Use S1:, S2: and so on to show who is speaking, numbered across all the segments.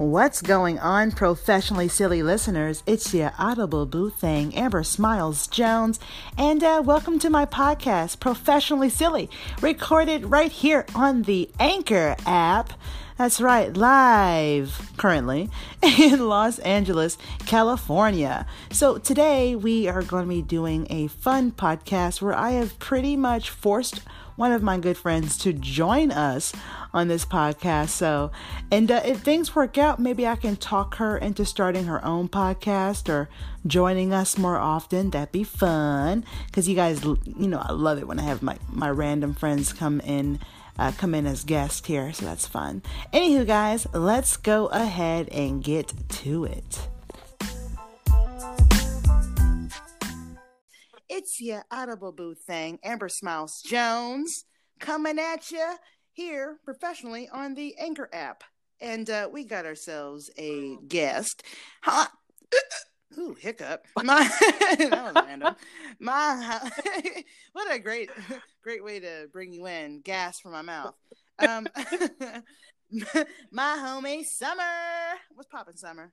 S1: What's going on, professionally silly listeners? It's your audible boo thing, Amber Smiles Jones, and uh, welcome to my podcast, Professionally Silly, recorded right here on the Anchor app. That's right, live currently in Los Angeles, California. So today we are going to be doing a fun podcast where I have pretty much forced one of my good friends to join us on this podcast. So, and uh, if things work out, maybe I can talk her into starting her own podcast or joining us more often. That'd be fun because you guys, you know, I love it when I have my, my random friends come in. Uh, come in as guests here, so that's fun. Anywho, guys, let's go ahead and get to it. It's your Audible Boo thing, Amber Smiles Jones, coming at you here professionally on the Anchor app. And uh, we got ourselves a guest. Huh? Ooh, hiccup. My that was random. My what a great great way to bring you in. Gas from my mouth. Um my homie Summer. What's popping, Summer?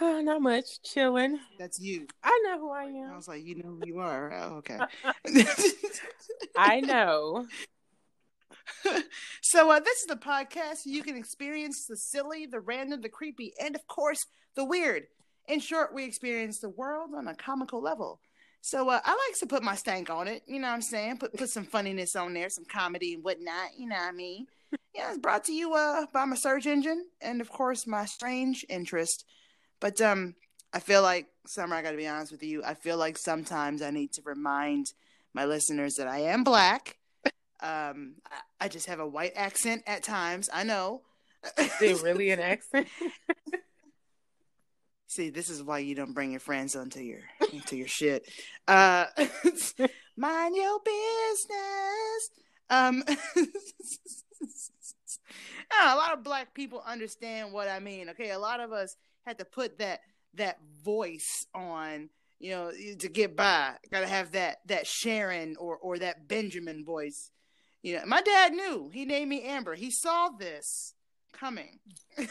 S2: Uh, not much. Chilling.
S1: That's you.
S2: I know who I am.
S1: I was like, you know who you are. Oh, okay.
S2: I know.
S1: so uh, this is the podcast you can experience the silly, the random, the creepy, and of course the weird. In short, we experience the world on a comical level. So uh, I like to put my stank on it. You know what I'm saying? Put put some funniness on there, some comedy and whatnot. You know what I mean? Yeah, it's brought to you uh, by my search engine and of course my strange interest but um, I feel like Summer. I got to be honest with you. I feel like sometimes I need to remind my listeners that I am black. Um, I, I just have a white accent at times. I know.
S2: Is really an accent?
S1: See, this is why you don't bring your friends onto your into your shit. Uh, mind your business. Um, a lot of black people understand what I mean. Okay, a lot of us had to put that that voice on you know to get by. Gotta have that that sharon or or that benjamin voice. You know my dad knew. He named me amber. He saw this coming.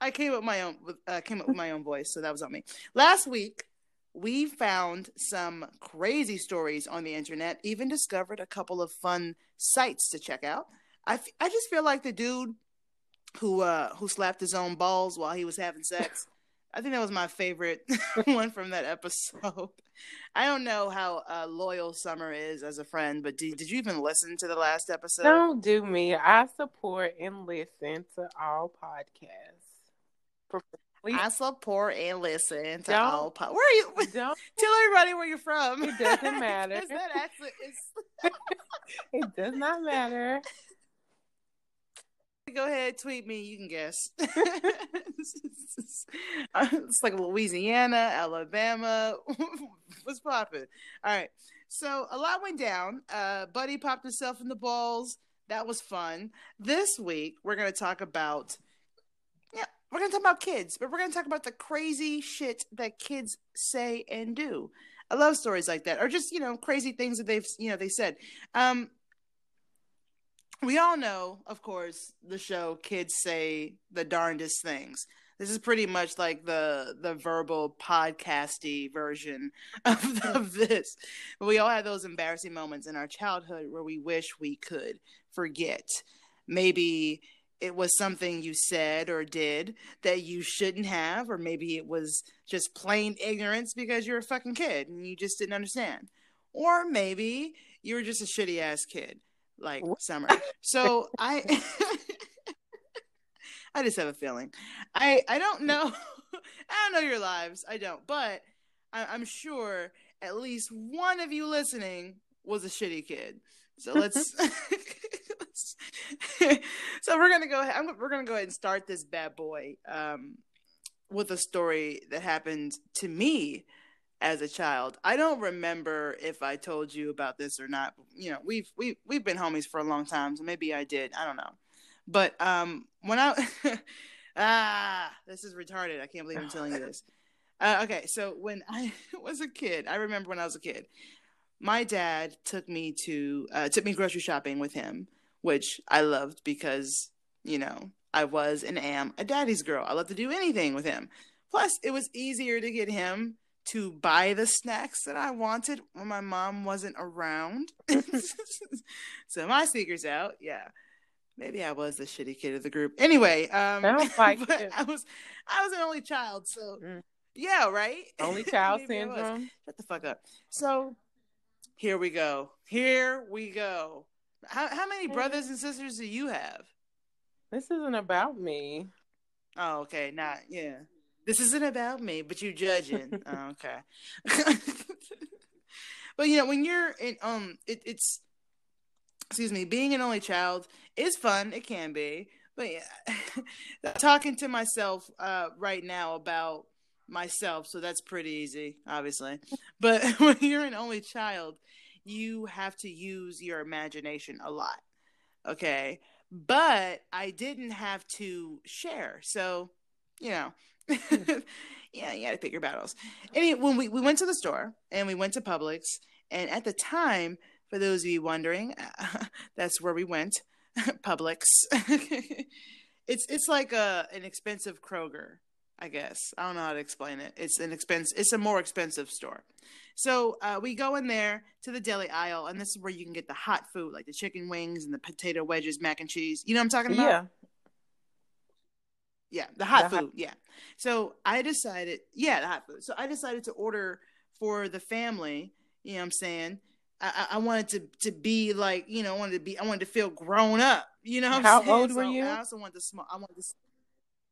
S1: I came up my own uh, came up with my own voice so that was on me. Last week we found some crazy stories on the internet even discovered a couple of fun sites to check out. I, f- I just feel like the dude who uh who slapped his own balls while he was having sex. I think that was my favorite one from that episode. I don't know how uh, loyal Summer is as a friend, but did, did you even listen to the last episode?
S2: Don't do me. I support and listen to all podcasts.
S1: I support and listen to don't, all podcasts. Where are you? Don't tell everybody where you're from.
S2: It doesn't matter.
S1: that accent is.
S2: it does not matter
S1: go ahead, tweet me. You can guess. it's like Louisiana, Alabama. What's popping? All right. So a lot went down. Uh, Buddy popped himself in the balls. That was fun. This week we're gonna talk about. Yeah, we're gonna talk about kids, but we're gonna talk about the crazy shit that kids say and do. I love stories like that, or just you know crazy things that they've you know they said. Um, we all know, of course, the show kids say the darndest things. This is pretty much like the the verbal podcasty version of, of this. We all had those embarrassing moments in our childhood where we wish we could forget. Maybe it was something you said or did that you shouldn't have, or maybe it was just plain ignorance because you're a fucking kid and you just didn't understand. Or maybe you were just a shitty ass kid like summer. So I I just have a feeling. I I don't know. I don't know your lives. I don't, but I, I'm sure at least one of you listening was a shitty kid. So let's. so we're gonna go ahead. I'm, we're gonna go ahead and start this bad boy um, with a story that happened to me as a child. I don't remember if I told you about this or not. You know, we've we we've been homies for a long time, so maybe I did. I don't know. But um when I ah, this is retarded. I can't believe I'm telling you this. Uh, okay, so when I was a kid, I remember when I was a kid, my dad took me to uh, took me grocery shopping with him, which I loved because you know I was and am a daddy's girl. I love to do anything with him. Plus, it was easier to get him to buy the snacks that I wanted when my mom wasn't around. so my secret's out. Yeah. Maybe I was the shitty kid of the group. Anyway, um
S2: Sounds like it.
S1: I was I was an only child, so
S2: Mm.
S1: yeah, right?
S2: Only child
S1: Maybe I was.
S2: syndrome.
S1: Shut the fuck up. So here we go. Here we go. How how many brothers and sisters do you have?
S2: This isn't about me.
S1: Oh, okay. Not yeah. This isn't about me, but you judging. oh, okay. but you know, when you're in um it, it's excuse me, being an only child is fun. It can be. But yeah, talking to myself uh right now about myself, so that's pretty easy, obviously. But when you're an only child, you have to use your imagination a lot. Okay? But I didn't have to share. So, you know, yeah, you got to pick your battles. Anyway, when we, we went to the store and we went to Publix, and at the time, for those of you wondering, that's where we went, Publix. it's it's like a an expensive Kroger, I guess. I don't know how to explain it. It's an expense. It's a more expensive store. So uh, we go in there to the deli aisle, and this is where you can get the hot food, like the chicken wings and the potato wedges, mac and cheese. You know what I'm talking about?
S2: Yeah.
S1: Yeah, the hot
S2: The hot-
S1: food. Yeah. So I decided, yeah, the hot food. So I decided to order for the family. You know what I'm saying? I, I wanted to to be like, you know, I wanted to be, I wanted to feel grown up. You know what I'm
S2: How
S1: saying?
S2: old were
S1: So
S2: you?
S1: I also wanted to small. I wanted to.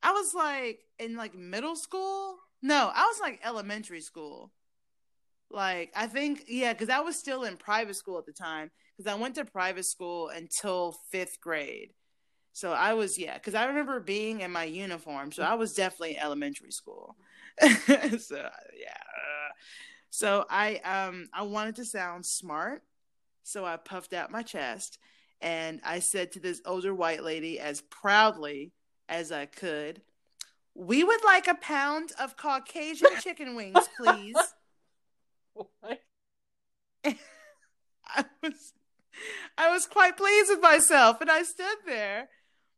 S1: I was like in like middle school. No, I was like elementary school. Like I think, yeah, because I was still in private school at the time. Because I went to private school until fifth grade. So I was, yeah, because I remember being in my uniform. So I was definitely in elementary school. so yeah. So I um I wanted to sound smart. So I puffed out my chest and I said to this older white lady as proudly as I could, "We would like a pound of Caucasian chicken wings, please."
S2: What?
S1: I was I was quite pleased with myself and I stood there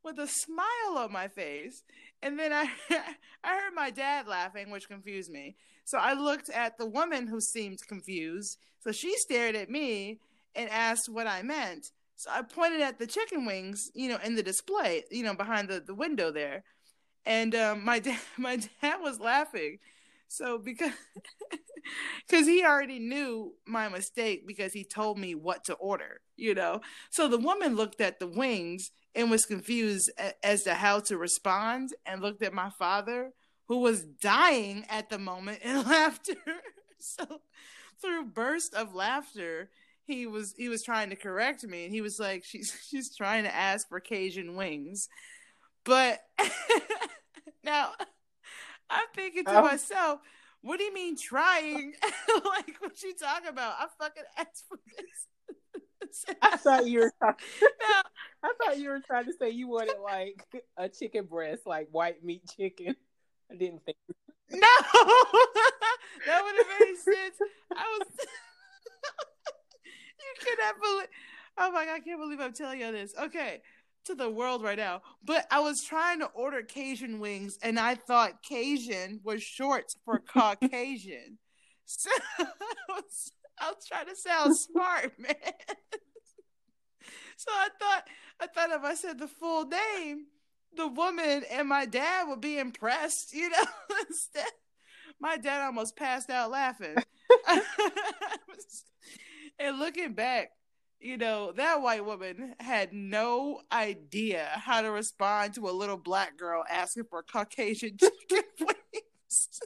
S1: with a smile on my face and then I I heard my dad laughing which confused me. So I looked at the woman who seemed confused. So she stared at me and asked what I meant. So I pointed at the chicken wings, you know, in the display, you know, behind the, the window there. And um, my dad my dad was laughing. So because because he already knew my mistake because he told me what to order, you know. So the woman looked at the wings and was confused as to how to respond and looked at my father who was dying at the moment in laughter. so through burst of laughter, he was he was trying to correct me and he was like she's she's trying to ask for Cajun wings. But now I'm thinking to
S2: Oh.
S1: myself, what do you mean trying? like what you talking about? I fucking asked for this.
S2: I thought you were.
S1: now,
S2: I thought you were trying to say you wanted like a chicken breast, like white meat chicken. I didn't think.
S1: no, that would have made sense. I was. you cannot believe. Oh my god, I can't believe I'm telling you this. Okay, to the world right now. But I was trying to order Cajun wings, and I thought Cajun was short for Caucasian. So I was, I was trying to sound smart, man. So I thought, I thought if I said the full name, the woman and my dad would be impressed, you know. Instead, my dad almost passed out laughing. and looking back, you know, that white woman had no idea how to respond to a little black girl asking for Caucasian chicken wings.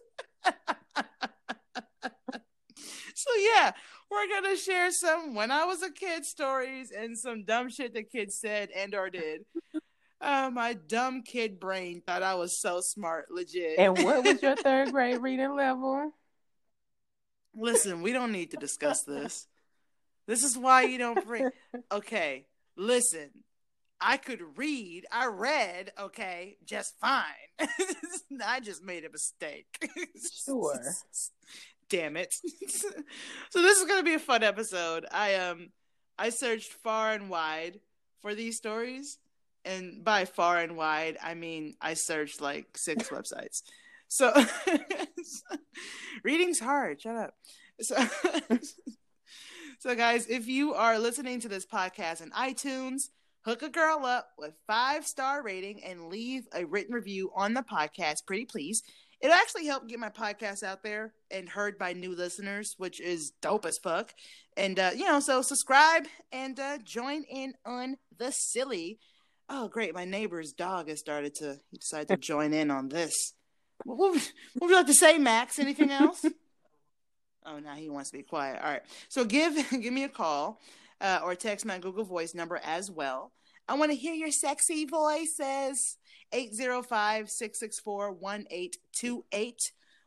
S1: so yeah, we're gonna share some when I was a kid stories and some dumb shit the kids said and or did. Uh, my dumb kid brain thought I was so smart, legit.
S2: And what was your third grade reading level?
S1: Listen, we don't need to discuss this. This is why you don't bring. Okay, listen. I could read. I read. Okay, just fine. I just made a mistake.
S2: Sure.
S1: Damn it. so this is gonna be a fun episode. I um, I searched far and wide for these stories. and by far and wide, I mean I searched like six websites. So reading's hard. Shut up. So, so guys, if you are listening to this podcast in iTunes, hook a girl up with five star rating and leave a written review on the podcast, pretty please. It'll actually helped get my podcast out there and heard by new listeners, which is dope as fuck. And uh, you know, so subscribe and uh, join in on the silly. Oh, great! My neighbor's dog has started to decide to join in on this. What, what, would you like to say, Max? Anything else? oh, now he wants to be quiet. All right. So give give me a call uh, or text my Google Voice number as well. I want to hear your sexy voices. 805 664 1828.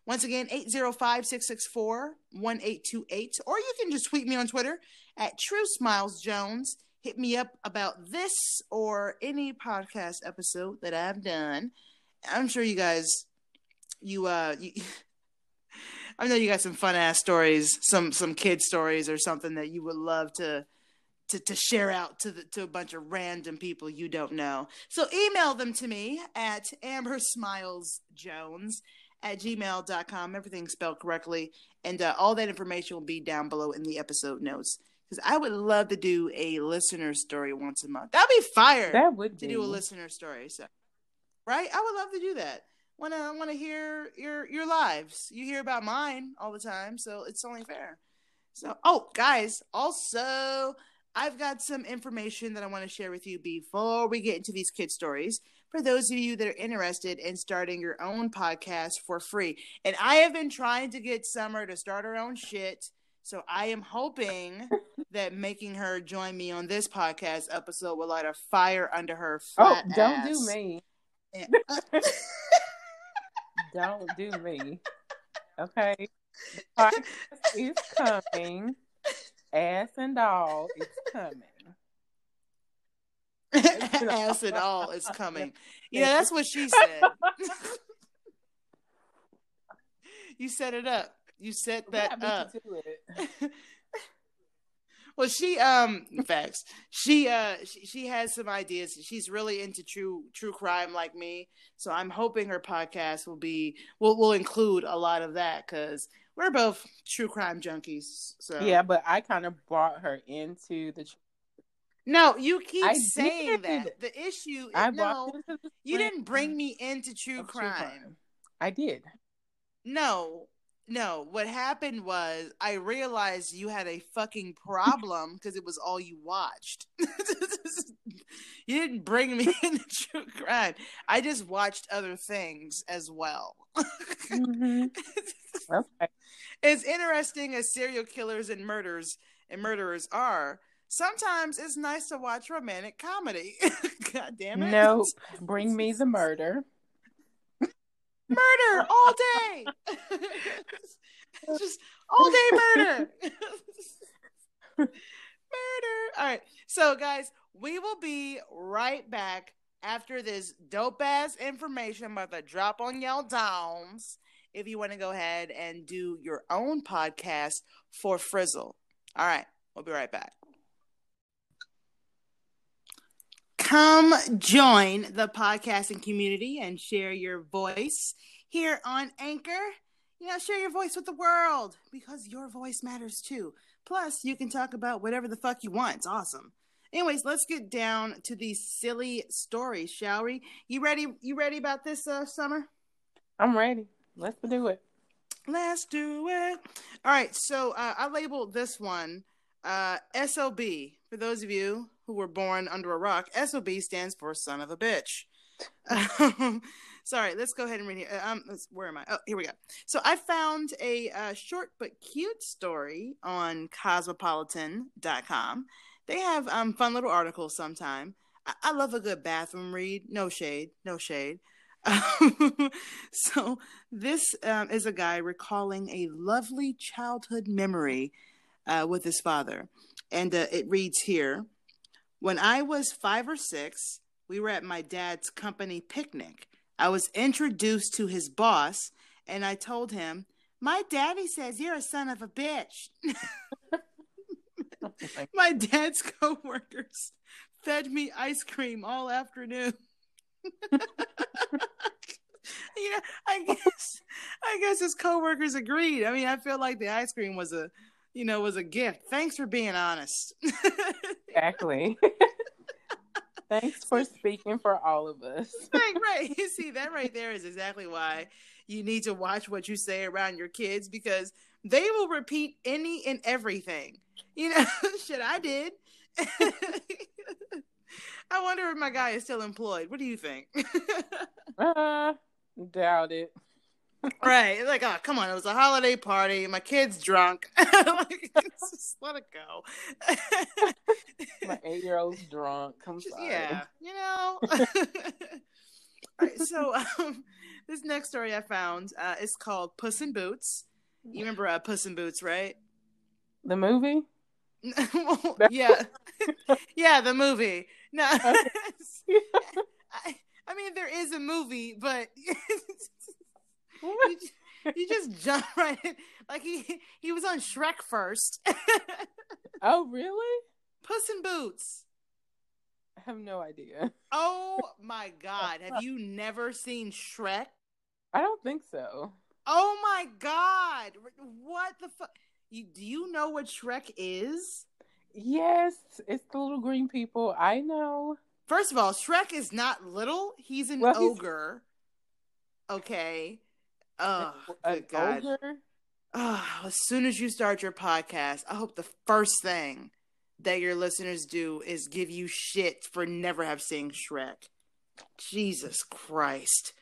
S1: Once again, 805 664 1828. Or you can just tweet me on Twitter at True Smiles Jones. Hit me up about this or any podcast episode that I've done. I'm sure you guys you uh you, I know you got some fun ass stories, some some kid stories or something that you would love to to, to share out to the to a bunch of random people you don't know. So email them to me at Amber Smiles Jones at gmail.com. Everything spelled correctly. And uh, all that information will be down below in the episode notes. Because I would love to do a listener story once a month. That'd be fire.
S2: That would
S1: to
S2: be.
S1: do a listener story. So, right? I would love to do that want to want to hear your your lives. You hear about mine all the time, so it's only fair. So, oh, guys, also I've got some information that I want to share with you before we get into these kid stories. For those of you that are interested in starting your own podcast for free, and I have been trying to get Summer to start her own shit. So I am hoping that making her join me on this podcast episode will light a fire under her.
S2: oh, don't
S1: ass.
S2: do me. don't do me. Okay. The podcast is coming. Ass and all is coming.
S1: Ass and all is coming. Yeah, that's what she said. you set it up. You set that up. well, she um facts. She uh she, she has some ideas. She's really into true true crime like me. So I'm hoping her podcast will be will will include a lot of that cuz we're both true crime junkies. So
S2: Yeah, but I kind of brought her into the
S1: no, you keep
S2: I
S1: saying that. The issue
S2: I
S1: no,
S2: brought her into the
S1: you didn't bring me into true
S2: of true
S1: crime.
S2: I did.
S1: No, no. What happened was I realized you had a fucking problem because it was all you watched. you didn't bring me into true crime. I just watched other things as well.
S2: Mhm. Okay.
S1: As interesting as serial killers and murders and murderers are, sometimes it's nice to watch romantic comedy. God damn it.
S2: Nope. Bring me the murder.
S1: murder all day. Just all day murder. murder. All right. So, guys, we will be right back after this dope ass information about to drop on y'all domes. If you want to go ahead and do your own podcast for Frizzle. All right. We'll be right back. Come join the podcasting community and share your voice here on Anchor. You know, share your voice with the world because your voice matters too. Plus, you can talk about whatever the fuck you want. It's awesome. Anyways, let's get down to these silly stories, shall we? You ready? You ready about this, uh, Summer?
S2: I'm ready. Let's do it.
S1: Let's do it. All right. So uh, I labeled this one uh, SOB. For those of you who were born under a rock, SOB stands for son of a bitch. Sorry, let's go ahead and read here. Uh, Um, where am I? Oh, here we go. So I found a uh, short but cute story on cosmopolitan.com. They have um, fun little articles sometime. I-, I love a good bathroom read. No shade, no shade. so this um, is a guy recalling a lovely childhood memory uh, with his father. And uh, it reads here When I was five or six, we were at my dad's company picnic. I was introduced to his boss, and I told him, My daddy says you're a son of a bitch.
S2: Like,
S1: My dad's coworkers fed me ice cream all afternoon. you know, I guess I guess his coworkers agreed. I mean, I feel like the ice cream was a you know, was a gift. Thanks for being honest.
S2: exactly. Thanks for speaking for all of us.
S1: right, right. You see, that right there is exactly why you need to watch what you say around your kids because they will repeat any and everything. You know, shit, I did. I wonder if my guy is still employed. What do you think?
S2: Uh, doubt it.
S1: right. Like, oh, come on. It was a holiday party. My kid's drunk. like, just let it go.
S2: My eight year old's drunk. Come on.
S1: yeah. You know? Right, so, um, this next story I found uh, is called Puss in Boots. You remember uh, Puss in Boots, right?
S2: The movie?
S1: yeah. yeah, the movie. No. I, I mean, there is a movie, but you, you just jump right in. Like he he was on Shrek first.
S2: oh, really?
S1: Puss in Boots.
S2: I have no idea.
S1: Oh my god. Have you never seen Shrek?
S2: I don't think so.
S1: Oh my god. What the fuck? You, do you know what Shrek is?
S2: Yes, it's the little green people. I know.
S1: First of all, Shrek is not little. He's an
S2: Well, he's-
S1: ogre. Okay. Oh,
S2: An
S1: good God.
S2: ogre?
S1: Ah, as soon as you start your podcast, I hope the first thing that your listeners do is give you shit for never have seen Shrek. Jesus Christ.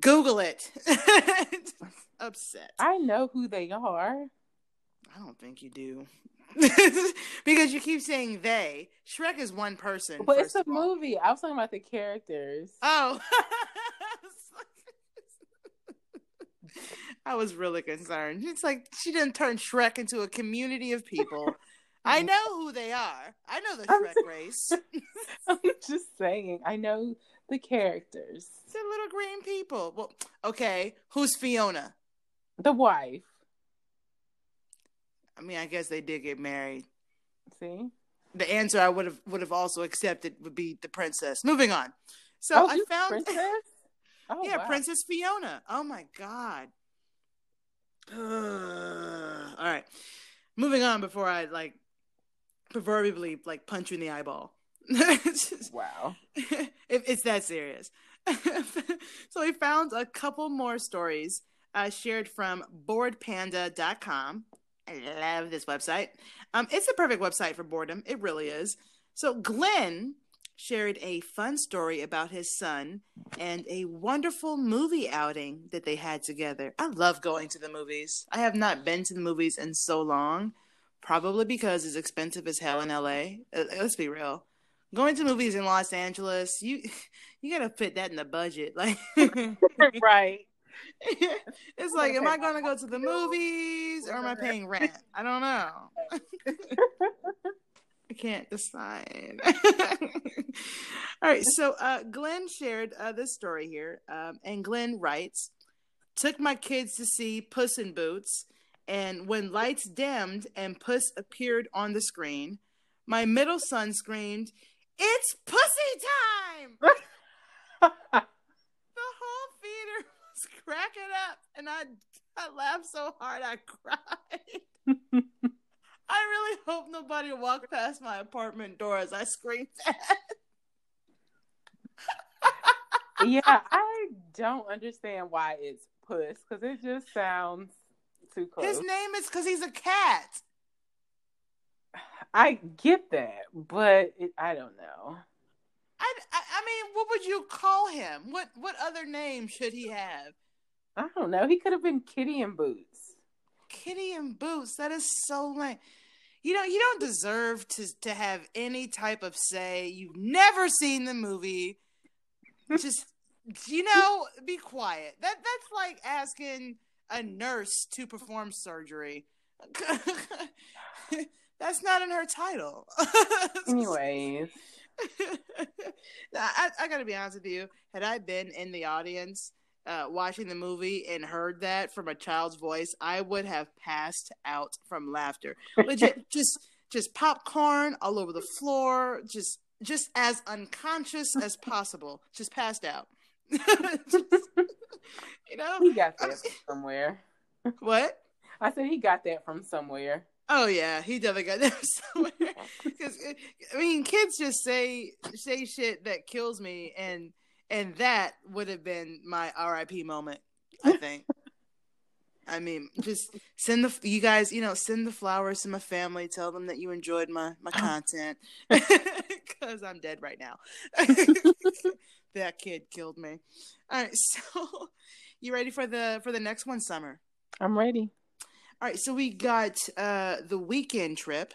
S1: Google it. Upset.
S2: I know who they are.
S1: I don't think you do. because you keep saying they. Shrek is one person.
S2: But it's a movie. I was talking about the characters.
S1: Oh. I was really concerned. It's like she didn't turn Shrek into a community of people. I know who they are. I know the
S2: I'm
S1: Shrek race.
S2: I'm just saying. I know the characters.
S1: They're little green people. Well, okay, who's Fiona?
S2: The wife.
S1: I mean, I guess they did get married.
S2: See?
S1: The answer I would have would have also accepted would be the princess. Moving on. So
S2: oh,
S1: I found
S2: princess. Oh,
S1: yeah,
S2: wow.
S1: Princess Fiona. Oh my god. All right. Moving on before I like proverbially like punch you in the eyeball.
S2: Wow.
S1: if it's that serious. so we found a couple more stories uh, shared from boredpanda.com. I love this website. Um, it's the perfect website for boredom. It really is. So Glenn shared a fun story about his son and a wonderful movie outing that they had together. I love going to the movies. I have not been to the movies in so long, probably because it's expensive as hell in LA. Uh, Let's be real. Going to movies in Los Angeles, you you gotta fit that in the budget. Like
S2: right.
S1: It's like, am I gonna go to the movies or am I paying rent? I don't know. I can't decide. All right, so uh, Glenn shared uh, this story here, um, and Glenn writes, "Took my kids to see Puss in Boots, and when lights dimmed and Puss appeared on the screen, my middle son screamed." It's pussy time! the whole theater was cracking up, and I I laughed so hard I cried. I really hope nobody walked past my apartment door as I screamed that.
S2: yeah, I don't understand why it's puss because it just sounds too close.
S1: His name is because he's a cat.
S2: I get that, but it, I don't know.
S1: I, I, I mean, what would you call him? What what other name should he have?
S2: I don't know. He could have been Kitty in Boots.
S1: Kitty in Boots. That is so lame. You know, you don't deserve to to have any type of say. You've never seen the movie. Just you know, be quiet. That that's like asking a nurse to perform surgery. that's not in her title.
S2: Anyways,
S1: I, I gotta be honest with you. Had I been in the audience uh, watching the movie and heard that from a child's voice, I would have passed out from laughter. Legit, just just popcorn all over the floor, just just as unconscious as possible, just passed out. you know,
S2: he got that from somewhere.
S1: What?
S2: I said he got that from somewhere.
S1: Oh yeah, he definitely got that somewhere. Because I mean, kids just say say shit that kills me, and and that would have been my RIP moment. I think. I mean, just send the you guys, you know, send the flowers to my family. Tell them that you enjoyed my my content because I'm dead right now. that kid killed me. All right, so you ready for the for the next one, Summer?
S2: I'm ready.
S1: All right, so we got uh the weekend trip.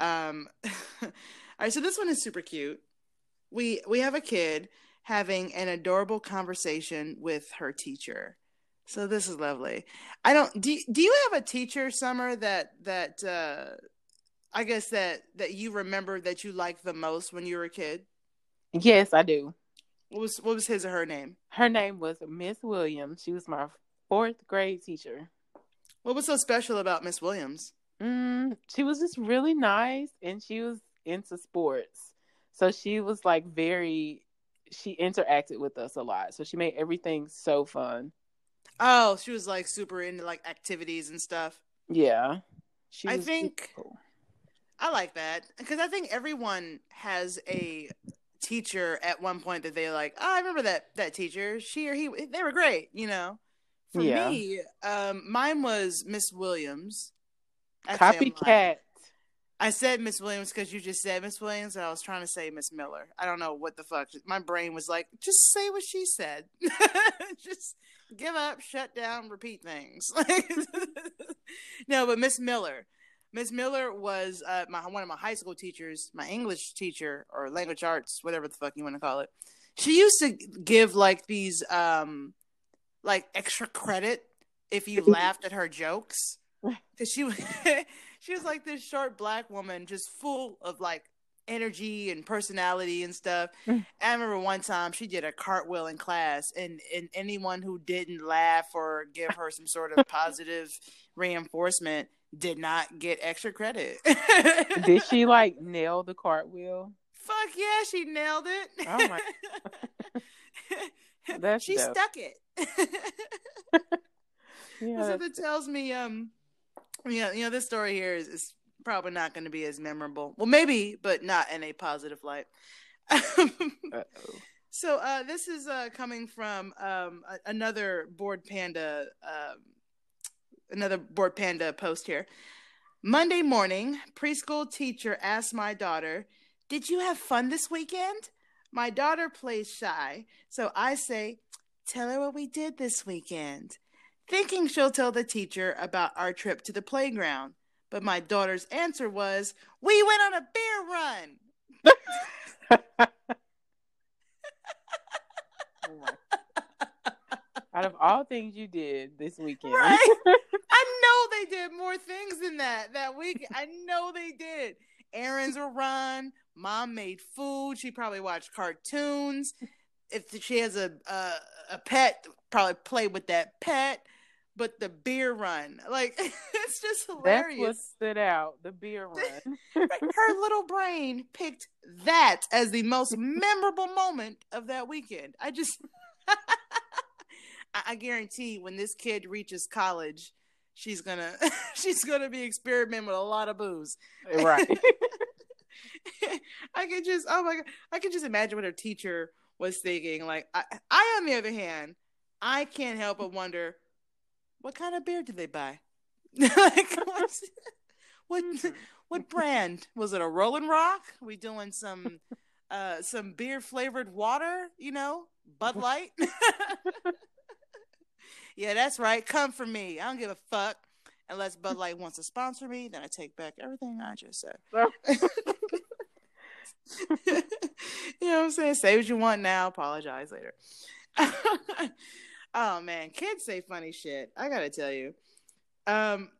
S1: Um, all right, so this one is super cute. We we have a kid having an adorable conversation with her teacher so this is lovely. I don't do do you have a teacher summer that that uh I guess that that you remember that you liked the most when you were a kid?
S2: Yes, I do.
S1: What was what was his or her name?
S2: Her name was Miss Williams. She was my fourth grade teacher.
S1: What was so special about Miss Williams?
S2: Mm, she was just really nice and she was into sports. So she was like very she interacted with us a lot. So she made everything so fun.
S1: Oh, she was like super into like activities and stuff.
S2: Yeah.
S1: She I think cool. I like that because I think everyone has a teacher at one point that they like. Oh, I remember that that teacher. She or he, they were great. You know. For yeah. me, um, mine was Miss Williams.
S2: Copycat.
S1: I said Miss Williams because you just said Miss Williams, and I was trying to say Miss Miller. I don't know what the fuck. My brain was like, just say what she said. just give up, shut down, repeat things. no, but Miss Miller, Miss Miller was uh, my one of my high school teachers, my English teacher or language arts, whatever the fuck you want to call it. She used to give like these um like extra credit if you laughed at her jokes because she she was like this short black woman just full of like energy and personality and stuff. Mm. I remember one time she did a cartwheel in class, and, and anyone who didn't laugh or give her some sort of positive reinforcement did not get extra credit.
S2: did she like nail the cartwheel?
S1: Fuck yeah, she nailed it. Oh my. That's she dope. stuck it. yeah, so that tells me um yeah, you know, this story here is, is probably not going to be as memorable. Well, maybe, but not in a positive light. so uh, this is uh, coming from um, a- another Bored Panda, uh, another Bored Panda post here. Monday morning, preschool teacher asked my daughter, "Did you have fun this weekend?" My daughter plays shy, so I say, "Tell her what we did this weekend." Thinking she'll tell the teacher about our trip to the playground. But my daughter's answer was, We went on a beer
S2: run. Out of all things you did this weekend. Right?
S1: I know they did more things than that that week. I know they did. Errands were run. Mom made food. She probably watched cartoons. If she has a a, a pet, probably play with that pet but the beer run. Like it's just hilarious.
S2: That's what stood out. The beer run.
S1: Her little brain picked that as the most memorable moment of that weekend. I just I guarantee when this kid reaches college, she's gonna she's gonna be experimenting with a lot of booze.
S2: Eh, right.
S1: I can just oh my god, I can just imagine what her teacher was thinking. Like I, I on the other hand, I can't help but wonder what kind of beer did they buy? like, what what brand was it? A Rolling Rock? We doing some uh some beer flavored water? You know, Bud Light. yeah, that's right. Come for me. I don't give a fuck. Unless Bud Light wants to sponsor me, then I take back everything I just said. you know what I'm saying? Say what you want now. Apologize later. Oh man, kids say funny shit. I gotta tell you. Um,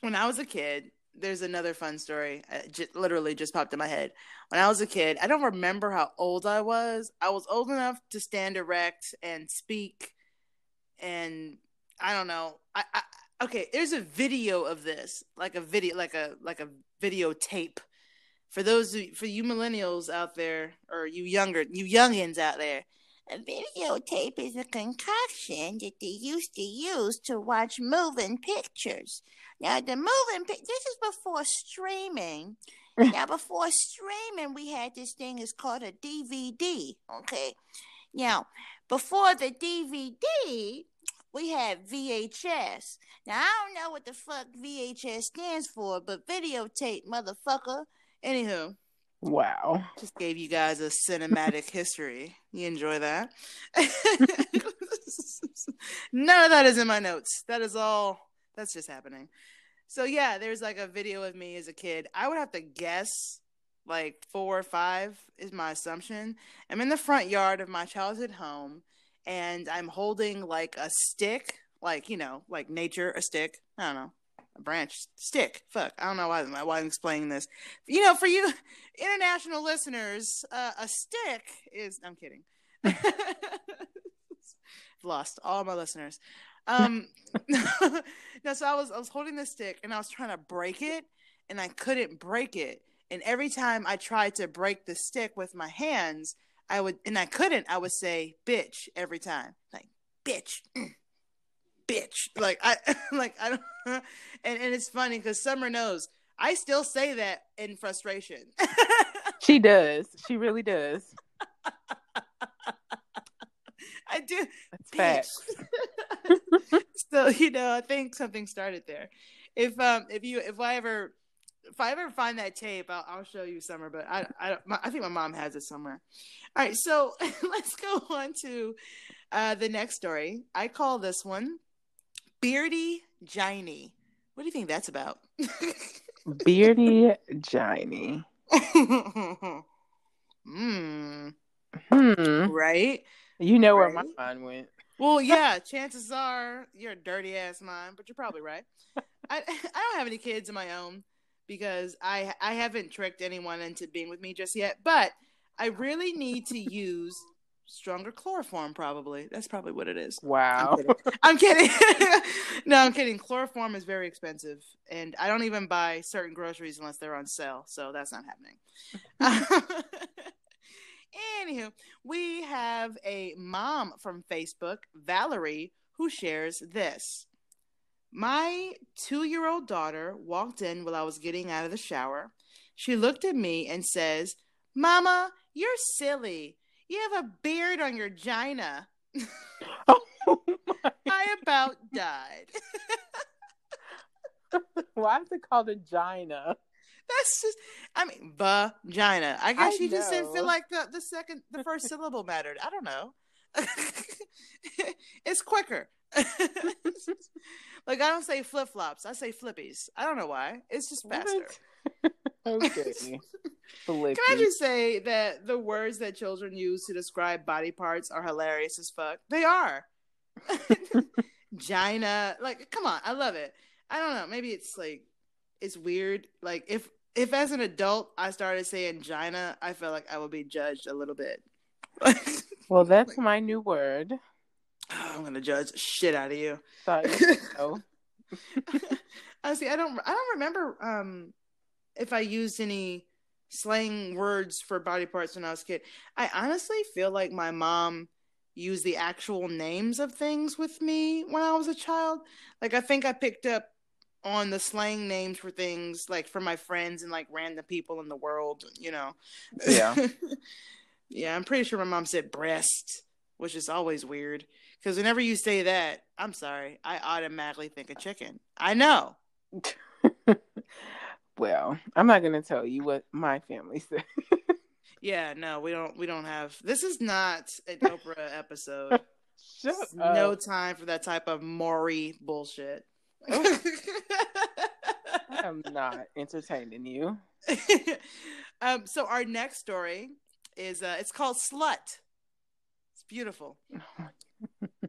S1: when I was a kid, there's another fun story. It literally just popped in my head. When I was a kid, I don't remember how old I was. I was old enough to stand erect and speak, and I don't know. I, I okay. There's a video of this, like a video, like a like a videotape. For those for you millennials out there, or you younger, you youngins out there, a videotape is a concoction that they used to use to watch moving pictures. Now, the moving pic this is before streaming. now, before streaming, we had this thing is called a DVD. Okay. Now, before the DVD, we had VHS. Now, I don't know what the fuck VHS stands for, but videotape, motherfucker. Anywho.
S2: Wow.
S1: Just gave you guys a cinematic history. You enjoy that? None of that is in my notes. That is all, that's just happening. So, yeah, there's like a video of me as a kid. I would have to guess like four or five, is my assumption. I'm in the front yard of my childhood home and I'm holding like a stick, like, you know, like nature, a stick. I don't know a branch stick. Fuck, I don't know why, why I'm explaining this. You know, for you international listeners, uh, a stick is. I'm kidding. Lost all my listeners. Um, no, so I was I was holding the stick and I was trying to break it and I couldn't break it. And every time I tried to break the stick with my hands, I would and I couldn't. I would say "bitch" every time, like "bitch." Bitch. Like I like I don't and, and it's funny because Summer knows I still say that in frustration.
S2: she does. She really does.
S1: I do.
S2: That's facts.
S1: so you know, I think something started there. If um if you if I ever if I ever find that tape, I'll, I'll show you Summer. But I I my, I think my mom has it somewhere. All right, so let's go on to uh, the next story. I call this one Beardy Giny. What do you think that's about?
S2: Beardy Giny.
S1: Hmm.
S2: Hmm.
S1: Right?
S2: You know
S1: right?
S2: where my mind went.
S1: Well, yeah, chances are you're a dirty ass mind, but you're probably right. I I don't have any kids of my own because I I haven't tricked anyone into being with me just yet, but I really need to use stronger chloroform probably. That's probably what it is.
S2: Wow.
S1: i'm kidding, I'm kidding. no i'm kidding. Chloroform is very expensive and i don't even buy certain groceries unless they're on sale so that's not happening. Anywho we have a mom from facebook valerie who shares this. My two-year-old daughter walked in while i was getting out of the shower. She looked at me and says mama you're silly you have a beard on your gina.
S2: oh I
S1: about died.
S2: Why is it called a gina?
S1: That's just, I mean, vagina. I guess
S2: I
S1: she
S2: know.
S1: just didn't feel like the, the second, the first syllable mattered. I don't know. it's quicker. like I don't say flip flops, I say flippies. I don't know why. It's just faster.
S2: Okay.
S1: Can I just say that the words that children use to describe body parts are hilarious as fuck? They are. Gina, like, come on, I love it. I don't know. Maybe it's like it's weird. Like if if as an adult I started saying Gina, I felt like I would be judged a little bit.
S2: well, that's my new word.
S1: Oh, I'm gonna judge shit out of you.
S2: Thought you
S1: Honestly, I don't. I don't remember um, if I used any slang words for body parts when I was a kid. I honestly feel like my mom used the actual names of things with me when I was a child. Like I think I picked up on the slang names for things like for my friends and like random people in the world, you know.
S2: Yeah.
S1: yeah, I'm pretty sure my mom said breast, which is always weird because whenever you say that, I'm sorry, I automatically think of chicken. I know.
S2: Well, I'm not gonna tell you what my family said.
S1: yeah, no, we don't. We don't have. This is not an Oprah episode.
S2: Shut
S1: no time for that type of Maury bullshit.
S2: Oh. I am not entertaining you.
S1: um, so our next story is uh, it's called Slut. It's beautiful,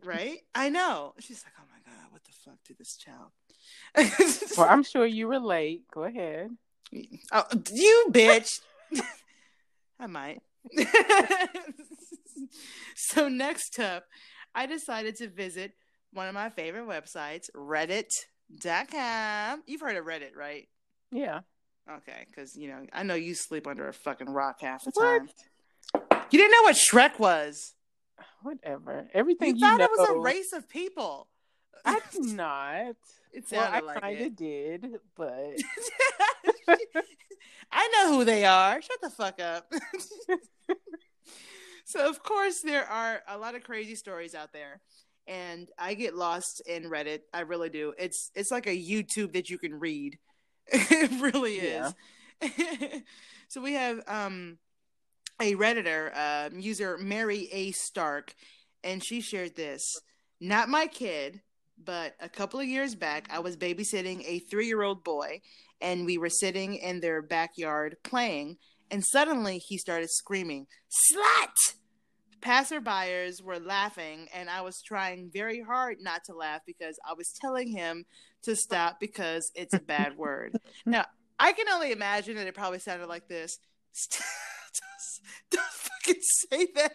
S1: right? I know. She's like, oh my god, what the fuck did this child?
S2: well, I'm sure you relate. Go ahead.
S1: Oh, you bitch. I might. so next up, I decided to visit one of my favorite websites, reddit.com. You've heard of Reddit, right?
S2: Yeah.
S1: Okay, because you know I know you sleep under a fucking rock half the
S2: What?
S1: time. You didn't know what Shrek was.
S2: Whatever. Everything
S1: You
S2: you,
S1: thought
S2: know.
S1: it was a race of people.
S2: I did not.
S1: It
S2: Well, I
S1: like
S2: kind of did, but
S1: I know who they are. Shut the fuck up. so of course there are a lot of crazy stories out there. And I get lost in Reddit. I really do. It's it's like a YouTube that you can read. it really is. so we have um a redditor uh, user mary a stark and she shared this not my kid but a couple of years back i was babysitting a three-year-old boy and we were sitting in their backyard playing and suddenly he started screaming slut! Passerbyers were laughing and i was trying very hard not to laugh because i was telling him to stop because it's a bad word. Now i can only imagine that it probably sounded like this. Don't fucking say that.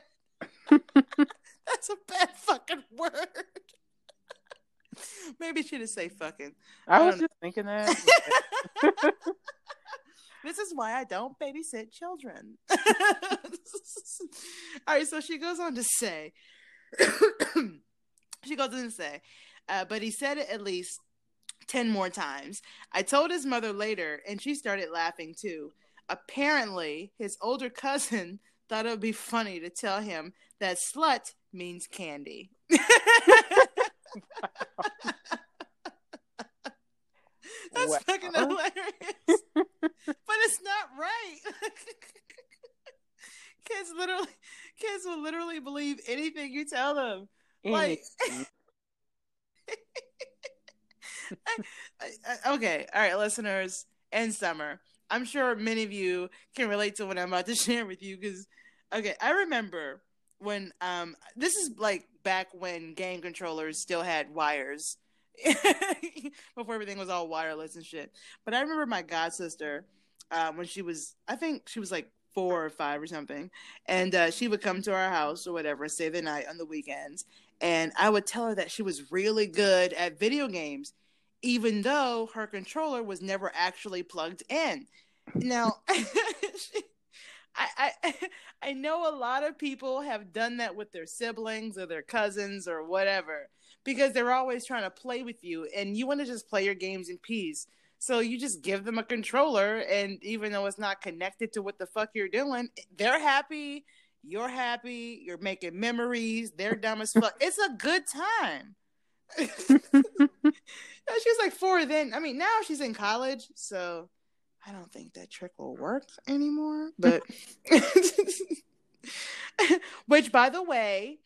S1: That's a bad fucking word maybe she didn't say fucking
S2: I
S1: I
S2: was
S1: don't
S2: just thinking that.
S1: this is why I don't babysit children. All right, so she goes on to say, she goes on to say, uh, but he said it at least 10 more times. I told his mother later, and she started laughing too. Apparently, his older cousin thought it would be funny to tell him that slut means candy. That's
S2: Wow.
S1: fucking hilarious. but it's not right. kids literally kids will literally believe anything you tell them. Like I- I- okay, all right, listeners and summer. I'm sure many of you can relate to what I'm about to share with you because okay, I remember when um this is like back when game controllers still had wires before everything was all wireless and shit. But I remember my god sister uh, when she was I think she was like four or five or something, and uh, she would come to our house or whatever, stay the night on the weekends, and I would tell her that she was really good at video games, even though her controller was never actually plugged in. Now, she, I, I I know a lot of people have done that with their siblings or their cousins or whatever because they're always trying to play with you and you want to just play your games in peace. So you just give them a controller and even though it's not connected to what the fuck you're doing, they're happy, you're happy, you're making memories, they're dumb as fuck. It's a good time. she was like four then. I mean, now she's in college, so I don't think that trick will work anymore. But which, by the way,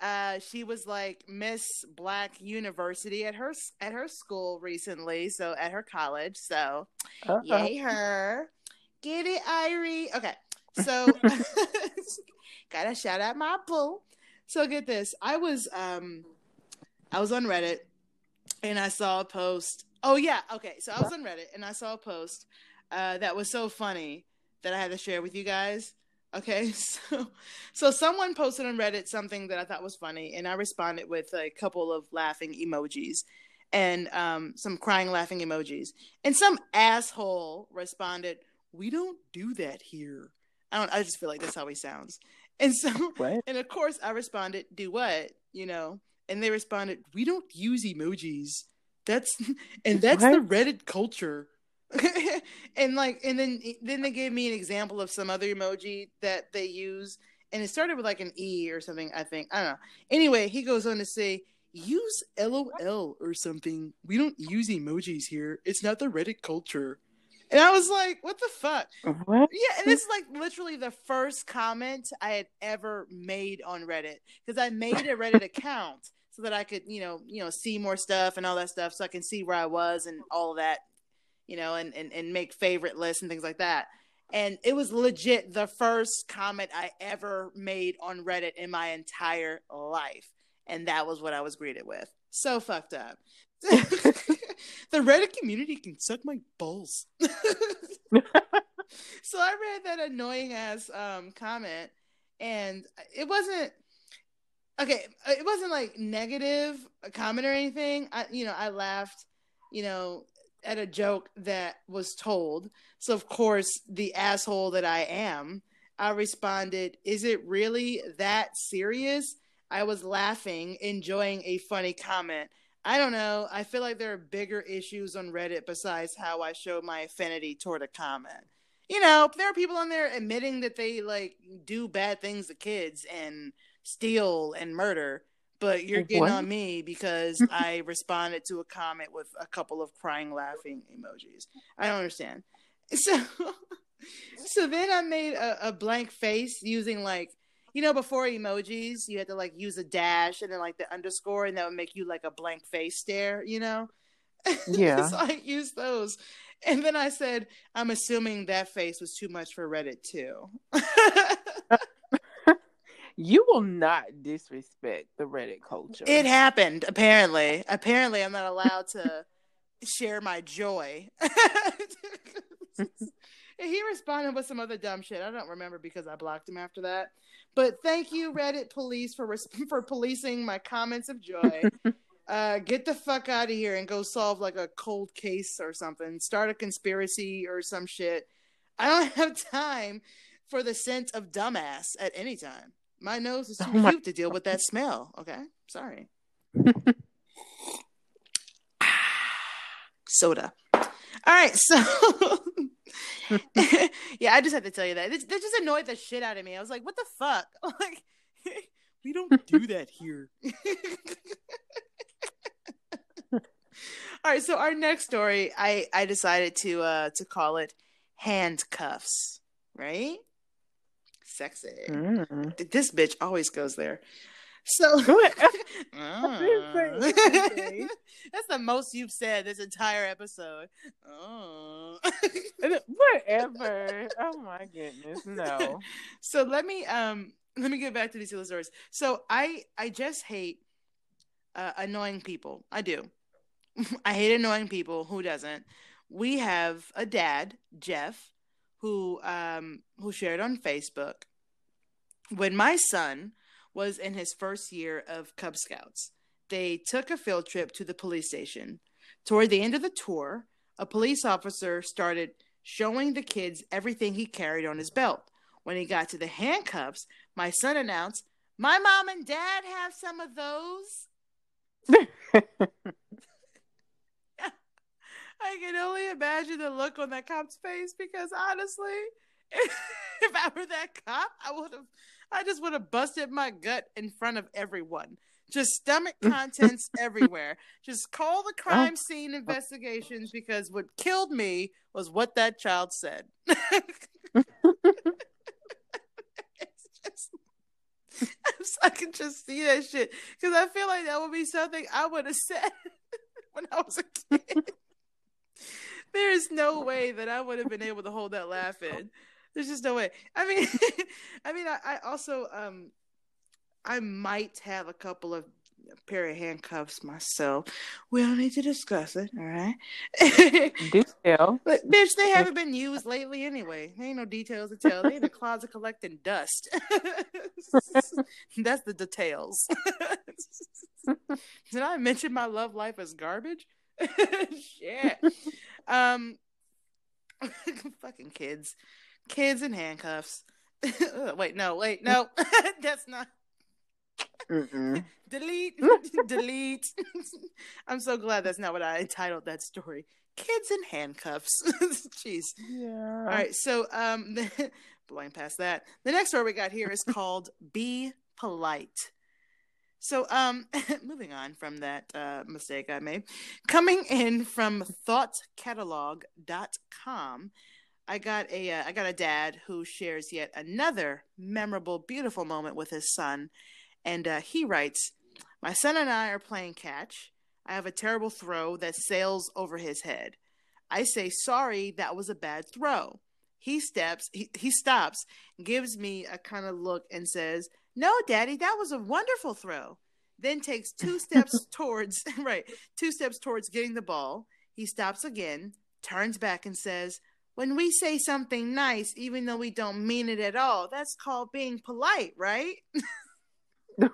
S1: uh, she was like Miss Black University at her at her school recently, so at her college. So
S2: Uh-oh.
S1: yay her! Get it, Irie. Okay, so gotta shout out my boo. So get this, I was um, I was on Reddit and I saw a post. Oh yeah, okay. So I was on Reddit and I saw a post uh, that was so funny that I had to share with you guys. Okay, so so someone posted on Reddit something that I thought was funny, and I responded with a couple of laughing emojis and um, some crying laughing emojis. And some asshole responded, "We don't do that here." I don't. I just feel like that's how he sounds. And so,
S2: What?
S1: and of course, I responded, "Do what?" You know. And they responded, "We don't use emojis. That's and that's the Reddit culture." and like, and then then they gave me an example of some other emoji that they use, and it started with like an E or something. I think I don't know. Anyway, he goes on to say, "Use LOL or something. We don't use emojis here. It's not the Reddit culture." And I was like, "What the fuck?"
S2: What?
S1: Yeah, and this is like literally the first comment I had ever made on Reddit because I made a Reddit account so that I could, you know, you know, see more stuff and all that stuff, so I can see where I was and all that, you know, and and and make favorite lists and things like that. And it was legit the first comment I ever made on Reddit in my entire life, and that was what I was greeted with. So fucked up. the Reddit community can suck my balls. so I read that annoying ass um, comment, and it wasn't okay. It wasn't like negative a comment or anything. I, you know, I laughed. You know, at a joke that was told. So of course, the asshole that I am, I responded, "Is it really that serious?" I was laughing, enjoying a funny comment. I don't know. I feel like there are bigger issues on Reddit besides how I show my affinity toward a comment. You know, there are people on there admitting that they like do bad things to kids and steal and murder, but you're getting what? on me because I responded to a comment with a couple of crying laughing emojis. I don't understand. So so then I made a, a blank face using like you know, before emojis, you had to like use a dash and then like the underscore, and that would make you like a blank face stare, you know?
S2: Yeah.
S1: so I used those. And then I said, I'm assuming that face was too much for Reddit too.
S2: You will not disrespect the Reddit culture.
S1: It happened, apparently. Apparently, I'm not allowed to share my joy. he responded with some other dumb shit. I don't remember because I blocked him after that. But thank you, Reddit police, for for policing my comments of joy. uh, get the fuck out of here and go solve like a cold case or something. Start a conspiracy or some shit. I don't have time for the scent of dumbass at any time. My nose is too oh cute to deal with that smell. Okay, sorry. Soda. All right, so yeah, I just had to tell you that. This, that just annoyed the shit out of me. I was like, what the fuck? Like, we don't do that here. All right, so our next story, I I decided to uh to call it handcuffs, right? Sexy. Mm. This bitch always goes there. So that's the most you've said this entire episode. Oh.
S2: Whatever. Oh my goodness, no.
S1: So let me um let me get back to these stories. So I I just hate uh, annoying people. I do. I hate annoying people. Who doesn't? We have a dad, Jeff, who um who shared on Facebook when my son was in his first year of Cub Scouts. They took a field trip to the police station. Toward the end of the tour, a police officer started showing the kids everything he carried on his belt. When he got to the handcuffs, my son announced, My mom and dad have some of those. I can only imagine the look on that cop's face because honestly, if I were that cop, I would have I just would have busted my gut in front of everyone. Just stomach contents everywhere. Just call the crime oh. scene uh, investigations because what killed me was what that child said. just, I can just see that shit because I feel like that would be something I would have said when I was a kid. there is no way that I would have been able to hold that laugh in. There's just no way. I mean, I mean, I, I, also um, I might have a couple of pair of handcuffs myself. We don't need to discuss it, all right?
S2: Do tell.
S1: But bitch, they haven't been used lately anyway. There ain't no details to tell. They in the closet collecting dust. That's the details. Did I mention my love life as garbage? Shit. Um, fucking kids kids in handcuffs. wait, no, wait, no, that's not. delete, delete. I'm so glad that's not what I entitled that story. Kids in handcuffs. Jeez.
S2: Yeah.
S1: All right. So, um, blowing past that, the next story we got here is called "Be Polite." So, um, moving on from that uh, mistake I made, coming in from thoughtcatalog.com I got a uh, I got a dad who shares yet another memorable, beautiful moment with his son, and uh, he writes, "My son and I are playing catch. I have a terrible throw that sails over his head. I say sorry, that was a bad throw. He steps, he, he stops, gives me a kind of look, and says, "No, Daddy, that was a wonderful throw." Then takes two steps towards right, two steps towards getting the ball. He stops again, turns back, and says when we say something nice, even though we don't mean it at all, that's called being polite, right?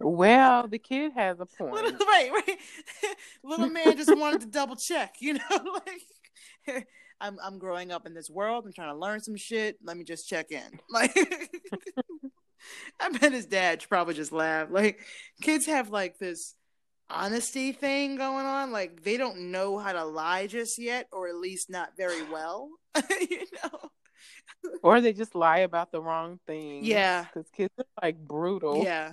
S2: Well, the kid has a point.
S1: Little, right, right. Little man just wanted to double check, you know, like I'm I'm growing up in this world. I'm trying to learn some shit. Let me just check in. Like I bet his dad should probably just laughed. Like kids have like this honesty thing going on. Like they don't know how to lie just yet, or at least not very well. you know.
S2: Or they just lie about the wrong thing.
S1: Yeah.
S2: Because kids are like brutal.
S1: Yeah.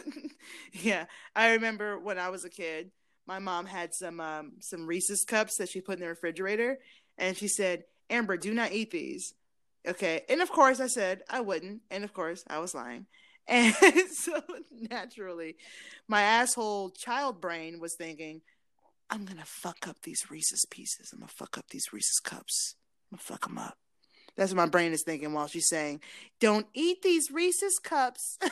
S1: yeah. I remember when I was a kid, my mom had some um, some Reese's cups that she put in the refrigerator, and she said, "Amber, do not eat these." Okay, and of course I said I wouldn't, and of course I was lying, and so naturally, my asshole child brain was thinking, "I'm gonna fuck up these Reese's pieces. I'm gonna fuck up these Reese's cups. I'm gonna fuck them up." That's what my brain is thinking while she's saying, "Don't eat these Reese's cups."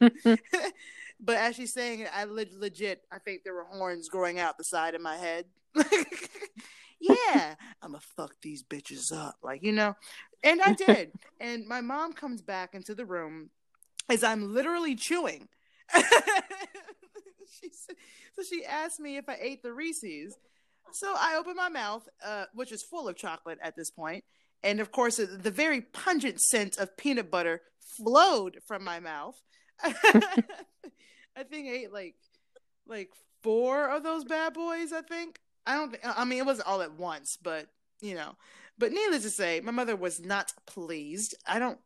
S1: but as she's saying it, I legit, I think there were horns growing out the side of my head. Yeah, I'm gonna fuck these bitches up, like you know, and I did. and my mom comes back into the room as I'm literally chewing. she said, so she asked me if I ate the Reese's. So I open my mouth, uh, which is full of chocolate at this point, and of course, the very pungent scent of peanut butter flowed from my mouth. I think I ate like like four of those bad boys. I think I don't. Think, I mean, it wasn't all at once, but you know. But needless to say, my mother was not pleased. I don't.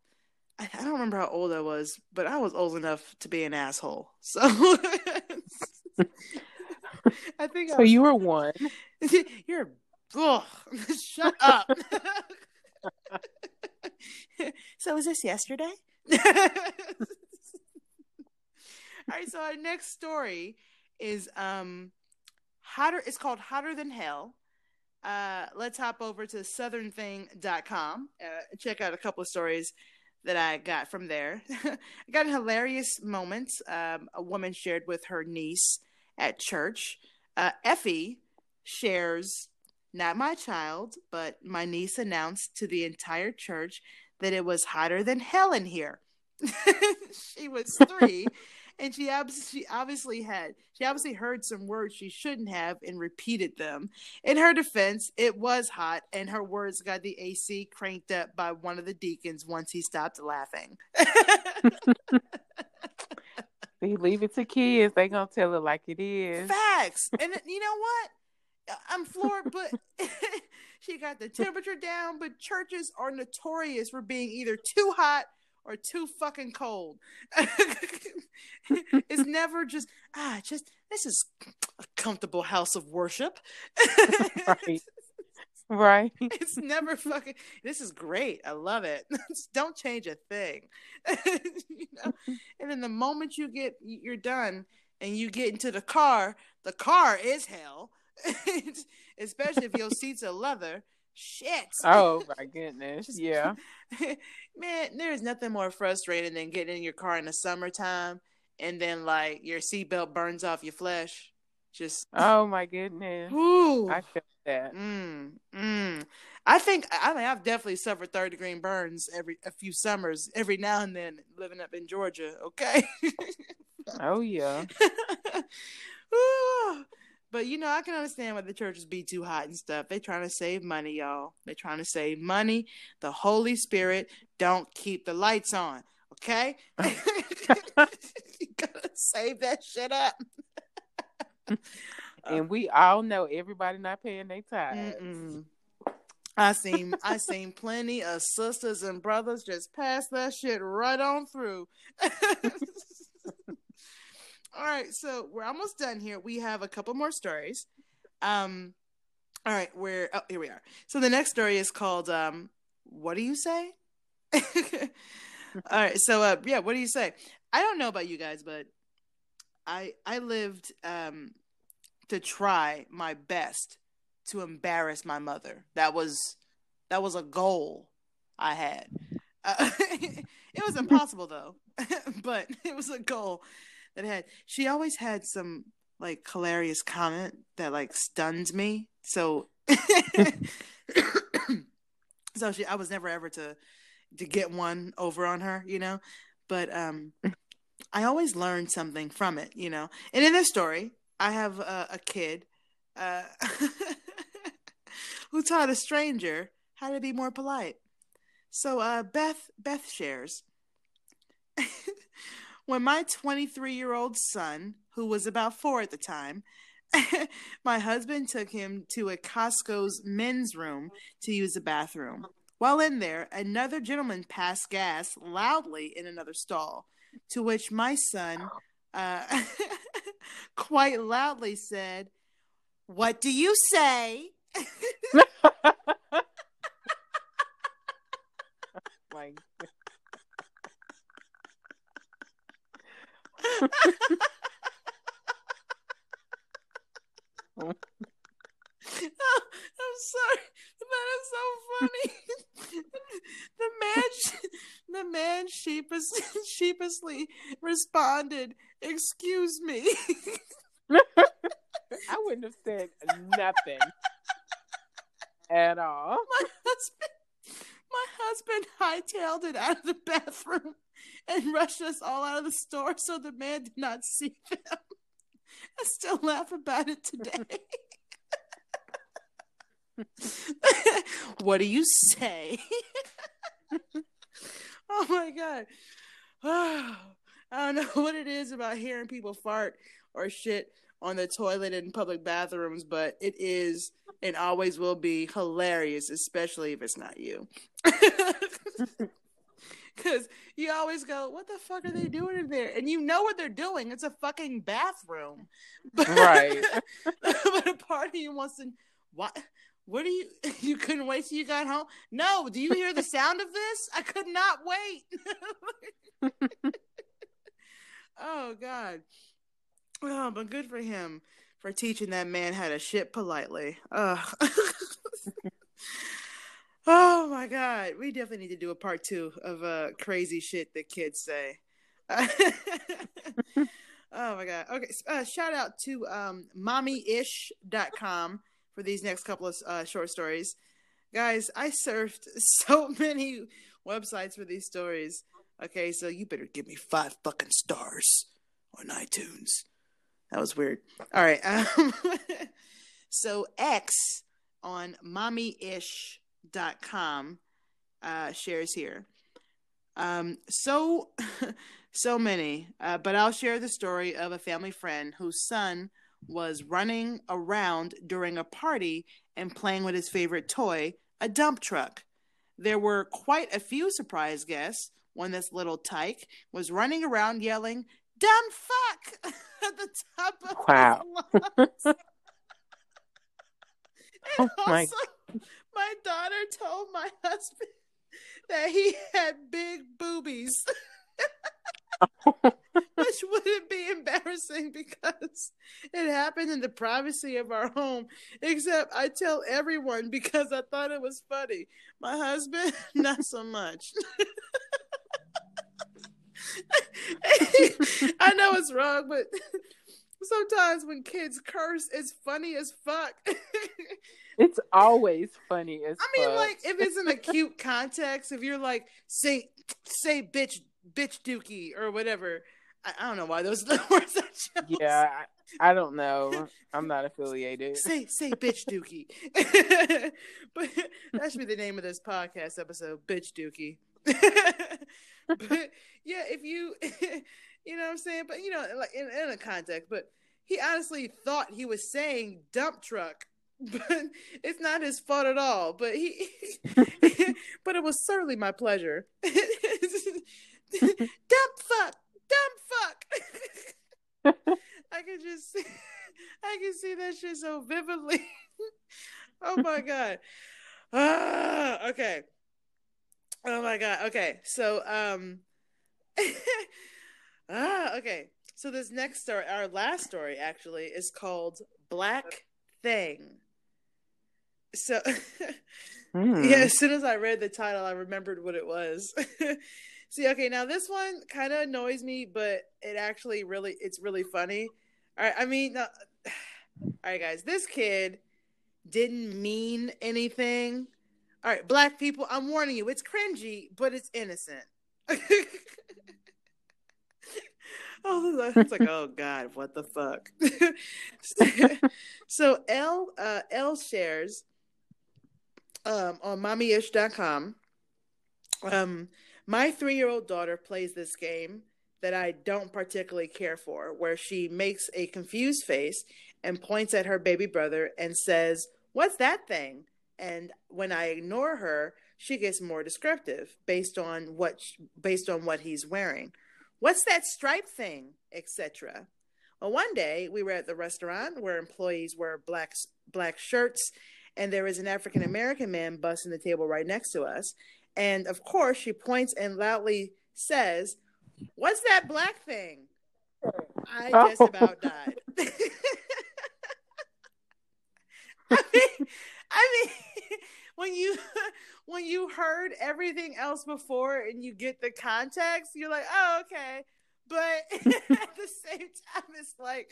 S1: I, don't remember how old I was, but I was old enough to be an asshole. So I think.
S2: So
S1: I was,
S2: you were one.
S1: You're. Ugh, shut up. so was this yesterday? All right, so our next story is um hotter it's called Hotter Than Hell. Uh let's hop over to southernthing.com. Uh check out a couple of stories that I got from there. I got a hilarious moment. Um, a woman shared with her niece at church. Uh, Effie shares, not my child, but my niece announced to the entire church that it was hotter than hell in here. she was three and she obviously, she obviously had she obviously heard some words she shouldn't have and repeated them. In her defense, it was hot, and her words got the AC cranked up by one of the deacons once he stopped laughing.
S2: they leave it to kids; they gonna tell it like it is.
S1: Facts, and you know what? I'm floored, but she got the temperature down. But churches are notorious for being either too hot or too fucking cold. it's never just ah, just this is a comfortable house of worship.
S2: right. Right.
S1: It's never fucking this is great. I love it. Don't change a thing. you know? And then the moment you get you're done and you get into the car, the car is hell. Especially if your seats are leather shit.
S2: Oh my goodness. Yeah.
S1: Man, there's nothing more frustrating than getting in your car in the summertime and then like your seatbelt burns off your flesh. Just
S2: Oh my goodness.
S1: Ooh.
S2: I felt that.
S1: Mm, mm. I think I mean I've definitely suffered third degree burns every a few summers every now and then living up in Georgia, okay?
S2: oh yeah.
S1: But you know, I can understand why the churches be too hot and stuff. They trying to save money, y'all. They trying to save money. The Holy Spirit don't keep the lights on. Okay? you gotta save that shit up.
S2: and we all know everybody not paying their tithes.
S1: I seen I seen plenty of sisters and brothers just pass that shit right on through. All right, so we're almost done here. We have a couple more stories. Um, all right, we're oh here we are. So the next story is called um, "What do you say?" all right, so uh, yeah, what do you say? I don't know about you guys, but I I lived um, to try my best to embarrass my mother. That was that was a goal I had. Uh, it was impossible though, but it was a goal that had she always had some like hilarious comment that like stunned me. So so she I was never ever to to get one over on her, you know. But um I always learned something from it, you know. And in this story, I have a, a kid uh, who taught a stranger how to be more polite. So uh, Beth Beth shares. When my 23 year old son, who was about four at the time, my husband took him to a Costco's men's room to use the bathroom. While in there, another gentleman passed gas loudly in another stall, to which my son uh, quite loudly said, What do you say?
S2: my
S1: oh, I'm sorry. That is so funny. the man, the man sheepish, sheepishly responded, "Excuse me."
S2: I wouldn't have said nothing at all.
S1: My husband, my husband hightailed it out of the bathroom and rushed us all out of the store so the man did not see them. I still laugh about it today. what do you say? oh my god. Oh, I don't know what it is about hearing people fart or shit on the toilet in public bathrooms, but it is and always will be hilarious, especially if it's not you. Because you always go, what the fuck are they doing in there? And you know what they're doing. It's a fucking bathroom.
S2: Right.
S1: but a part of you wants to, what? What do you, you couldn't wait till you got home? No, do you hear the sound of this? I could not wait. oh, God. Oh, but good for him for teaching that man how to shit politely. Oh. Oh my god, we definitely need to do a part two of uh crazy shit that kids say. oh my god. Okay, uh, shout out to um mommyish.com for these next couple of uh, short stories. Guys, I surfed so many websites for these stories. Okay, so you better give me five fucking stars on iTunes. That was weird. All right. Um, so X on mommyish.com uh, shares here. Um, so, so many, uh, but I'll share the story of a family friend whose son was running around during a party and playing with his favorite toy, a dump truck. There were quite a few surprise guests when this little tyke was running around yelling, dumb fuck at the top of
S2: wow.
S1: oh my. My daughter told my husband that he had big boobies. Which wouldn't be embarrassing because it happened in the privacy of our home. Except I tell everyone because I thought it was funny. My husband, not so much. I know it's wrong, but sometimes when kids curse, it's funny as fuck.
S2: it's always funny as
S1: I mean,
S2: fuck.
S1: like if it's in a cute context, if you're like say say bitch bitch dookie or whatever. I, I don't know why those are the words I chose.
S2: Yeah, I, I don't know. I'm not affiliated.
S1: say say bitch dookie. but that should be the name of this podcast episode, bitch dookie. but yeah, if you, you know what I'm saying, but you know, like in, in a context, but he honestly thought he was saying dump truck, but it's not his fault at all. But he, but it was certainly my pleasure. dump fuck, dump fuck. I can just, I can see that shit so vividly. oh my god. Ah, okay. Oh my god. Okay. So um ah, okay. So this next story, our last story actually is called Black Thing. So
S2: mm.
S1: yeah, as soon as I read the title, I remembered what it was. See, okay, now this one kind of annoys me, but it actually really it's really funny. All right, I mean, all right, guys, this kid didn't mean anything all right, black people, I'm warning you, it's cringy, but it's innocent. oh, it's like, oh God, what the fuck? so L uh, L shares um, on mommyish.com. Um, my three year old daughter plays this game that I don't particularly care for, where she makes a confused face and points at her baby brother and says, What's that thing? And when I ignore her, she gets more descriptive based on what based on what he's wearing. What's that stripe thing, etc. Well, one day we were at the restaurant where employees wear black black shirts, and there was an African American man busting the table right next to us. And of course, she points and loudly says, "What's that black thing?" I oh. just oh. about died. I mean, I mean, when you when you heard everything else before and you get the context, you're like, oh, okay. But at the same time, it's like,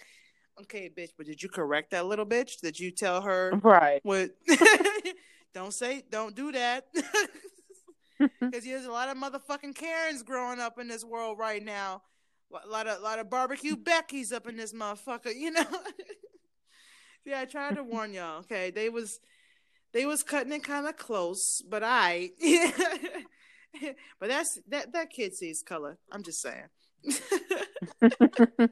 S1: okay, bitch, but did you correct that little bitch? Did you tell her
S2: right
S1: what don't say don't do that. Because there's a lot of motherfucking Karens growing up in this world right now. A lot of a lot of barbecue Becky's up in this motherfucker, you know. yeah, I tried to warn y'all. Okay, they was they was cutting it kind of close, but I. but that's that that kid sees color. I'm just saying.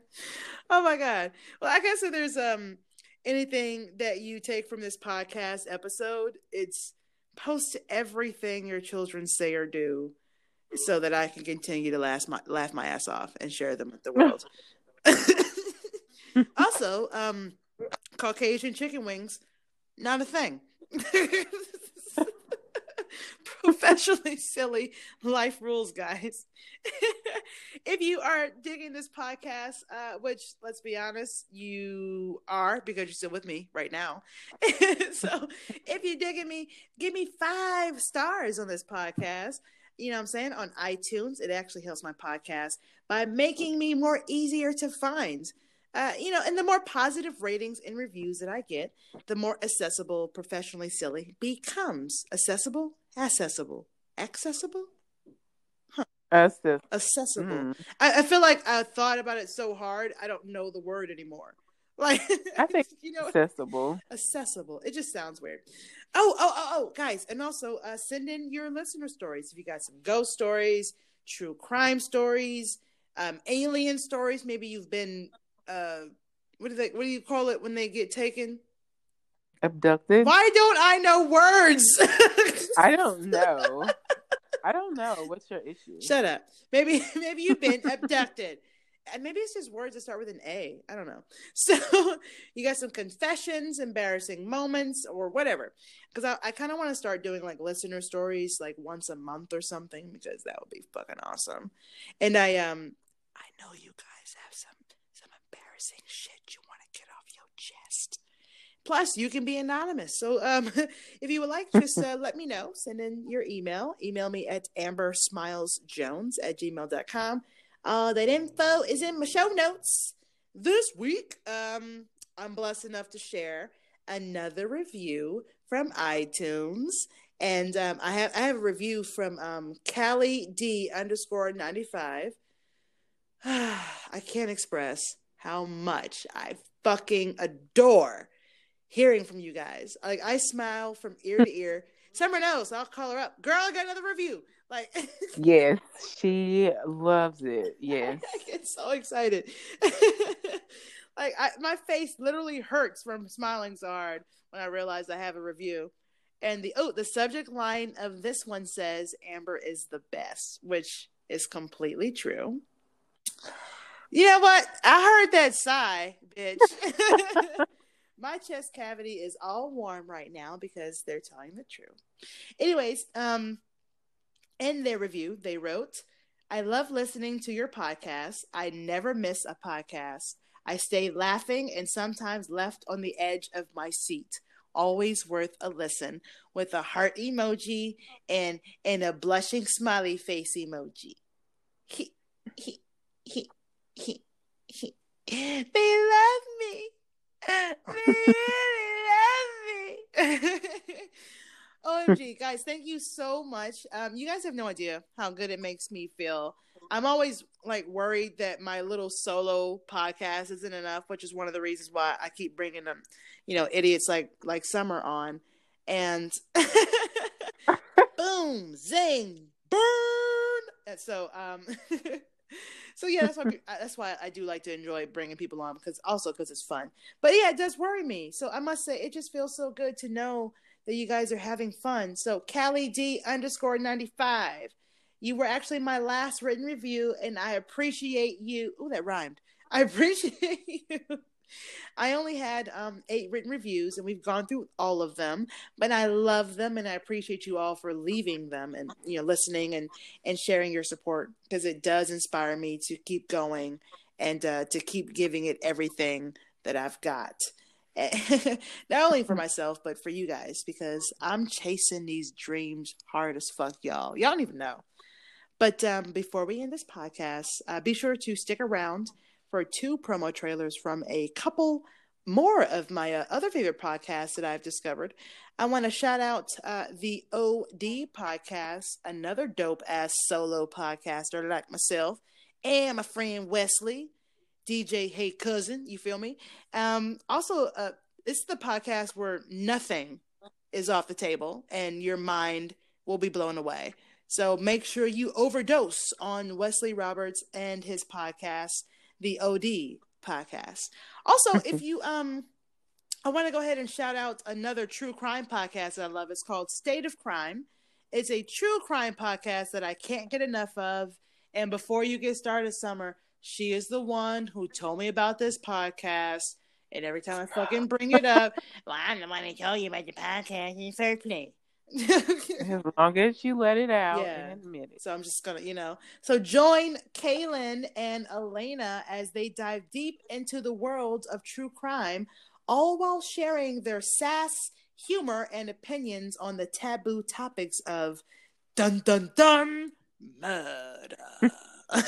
S1: oh my god. Well, I guess if there's um anything that you take from this podcast episode, it's post everything your children say or do so that I can continue to laugh my laugh my ass off and share them with the world. also, um Caucasian chicken wings, not a thing. Professionally silly life rules, guys. if you are digging this podcast, uh, which let's be honest, you are because you're still with me right now. so if you're digging me, give me five stars on this podcast you know what I'm saying, on iTunes. It actually helps my podcast by making me more easier to find. Uh, you know, and the more positive ratings and reviews that I get, the more accessible, professionally silly becomes. Accessible, accessible, accessible,
S2: huh. accessible.
S1: Accessible. Mm. I, I, feel like I thought about it so hard, I don't know the word anymore. Like
S2: I think you know, accessible.
S1: Accessible. It just sounds weird. Oh, oh, oh, oh, guys, and also uh, send in your listener stories if you got some ghost stories, true crime stories, um, alien stories. Maybe you've been uh what do they what do you call it when they get taken?
S2: Abducted.
S1: Why don't I know words?
S2: I don't know. I don't know. What's your issue?
S1: Shut up. Maybe maybe you've been abducted. And maybe it's just words that start with an A. I don't know. So you got some confessions, embarrassing moments, or whatever. Because I, I kind of want to start doing like listener stories like once a month or something because that would be fucking awesome. And I um I know you guys have some embarrassing shit you want to get off your chest. Plus, you can be anonymous. So, um, if you would like, just uh, let me know. Send in your email. Email me at ambersmilesjones at gmail.com. Uh, that info is in my show notes. This week, um, I'm blessed enough to share another review from iTunes. And um, I have I have a review from um, Callie D underscore ninety five. I can't express how much I fucking adore hearing from you guys. Like I smile from ear to ear. Summer knows. I'll call her up. Girl, I got another review. Like
S2: Yes, she loves it. Yes.
S1: I get so excited. like I, my face literally hurts from smiling so hard when I realize I have a review. And the oh, the subject line of this one says Amber is the best, which is completely true. You know what? I heard that sigh, bitch. My chest cavity is all warm right now because they're telling the truth. Anyways, um, in their review, they wrote, I love listening to your podcast. I never miss a podcast. I stay laughing and sometimes left on the edge of my seat. Always worth a listen with a heart emoji and and a blushing smiley face emoji. He he he he, he, they love me. They really love me. OMG, guys, thank you so much. Um, you guys have no idea how good it makes me feel I'm always like worried that my little solo podcast isn't enough, which is one of the reasons why I keep bringing them, you know, idiots like like Summer on, and boom, zing, burn. And so, um, so yeah, that's why uh, that's why I do like to enjoy bringing people on because also because it's fun. But yeah, it does worry me. So I must say, it just feels so good to know that you guys are having fun. So Callie D underscore ninety five you were actually my last written review, and I appreciate you. Oh, that rhymed. I appreciate you. I only had um, eight written reviews, and we've gone through all of them. But I love them, and I appreciate you all for leaving them and you know listening and and sharing your support because it does inspire me to keep going and uh, to keep giving it everything that I've got. Not only for myself, but for you guys because I'm chasing these dreams hard as fuck, y'all. Y'all don't even know. But um, before we end this podcast, uh, be sure to stick around for two promo trailers from a couple more of my uh, other favorite podcasts that I've discovered. I want to shout out uh, the OD podcast, another dope ass solo podcaster like myself, and my friend Wesley, DJ Hey Cousin. You feel me? Um, also, uh, is the podcast where nothing is off the table and your mind will be blown away. So make sure you overdose on Wesley Roberts and his podcast, the OD podcast. Also, if you um I want to go ahead and shout out another true crime podcast that I love. It's called State of Crime. It's a true crime podcast that I can't get enough of. And before you get started, Summer, she is the one who told me about this podcast. And every time I fucking bring it up, well, I'm the one who told you about the podcast in the first place
S2: as long as you let it out yeah. and admit it.
S1: So I'm just gonna, you know. So join Kaylin and Elena as they dive deep into the world of true crime, all while sharing their sass, humor, and opinions on the taboo topics of dun dun dun murder.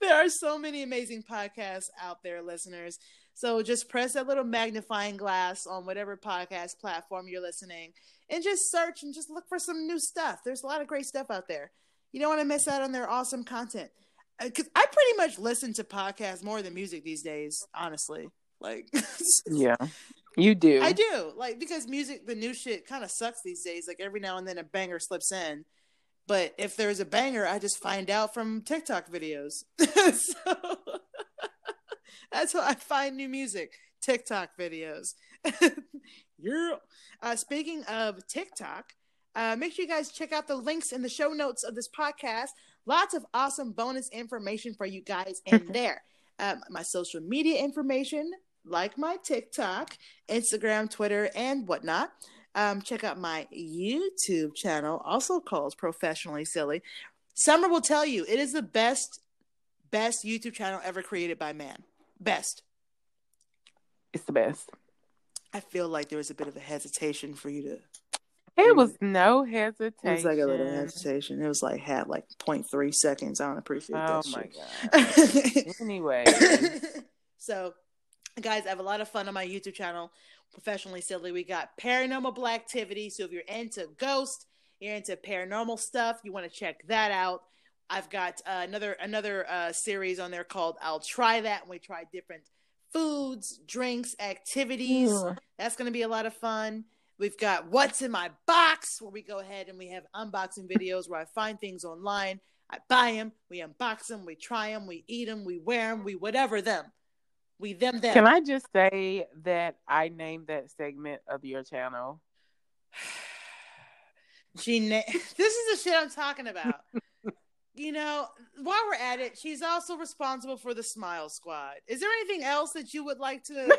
S1: there are so many amazing podcasts out there, listeners. So just press that little magnifying glass on whatever podcast platform you're listening and just search and just look for some new stuff. There's a lot of great stuff out there. You don't want to miss out on their awesome content. Because uh, I pretty much listen to podcasts more than music these days, honestly. Like,
S2: yeah, you do.
S1: I do. Like, because music, the new shit kind of sucks these days. Like, every now and then a banger slips in. But if there's a banger, I just find out from TikTok videos. so that's how I find new music. TikTok videos. yeah. Uh, speaking of TikTok, uh, make sure you guys check out the links in the show notes of this podcast. Lots of awesome bonus information for you guys in there. Um, my social media information, like my TikTok, Instagram, Twitter, and whatnot. Um, check out my YouTube channel, also called Professionally Silly. Summer will tell you it is the best, best YouTube channel ever created by man. Best.
S2: It's the best.
S1: I feel like there was a bit of a hesitation for you to.
S2: It was no hesitation. It
S1: was like a little hesitation. It was like had like 0.3 seconds. I don't appreciate
S2: oh
S1: that.
S2: Oh my shit. god. anyway.
S1: so, guys, I have a lot of fun on my YouTube channel. Professionally silly. We got paranormal black activity. So if you're into ghosts, you're into paranormal stuff, you want to check that out. I've got uh, another another uh, series on there called "I'll Try That," and we try different foods, drinks, activities. That's going to be a lot of fun. We've got "What's in My Box," where we go ahead and we have unboxing videos where I find things online, I buy them, we unbox them, we try them, we eat them, we wear them, we whatever them. We them them.
S2: Can I just say that I named that segment of your channel?
S1: She na- this is the shit I'm talking about you know, while we're at it, she's also responsible for the Smile Squad. Is there anything else that you would like to?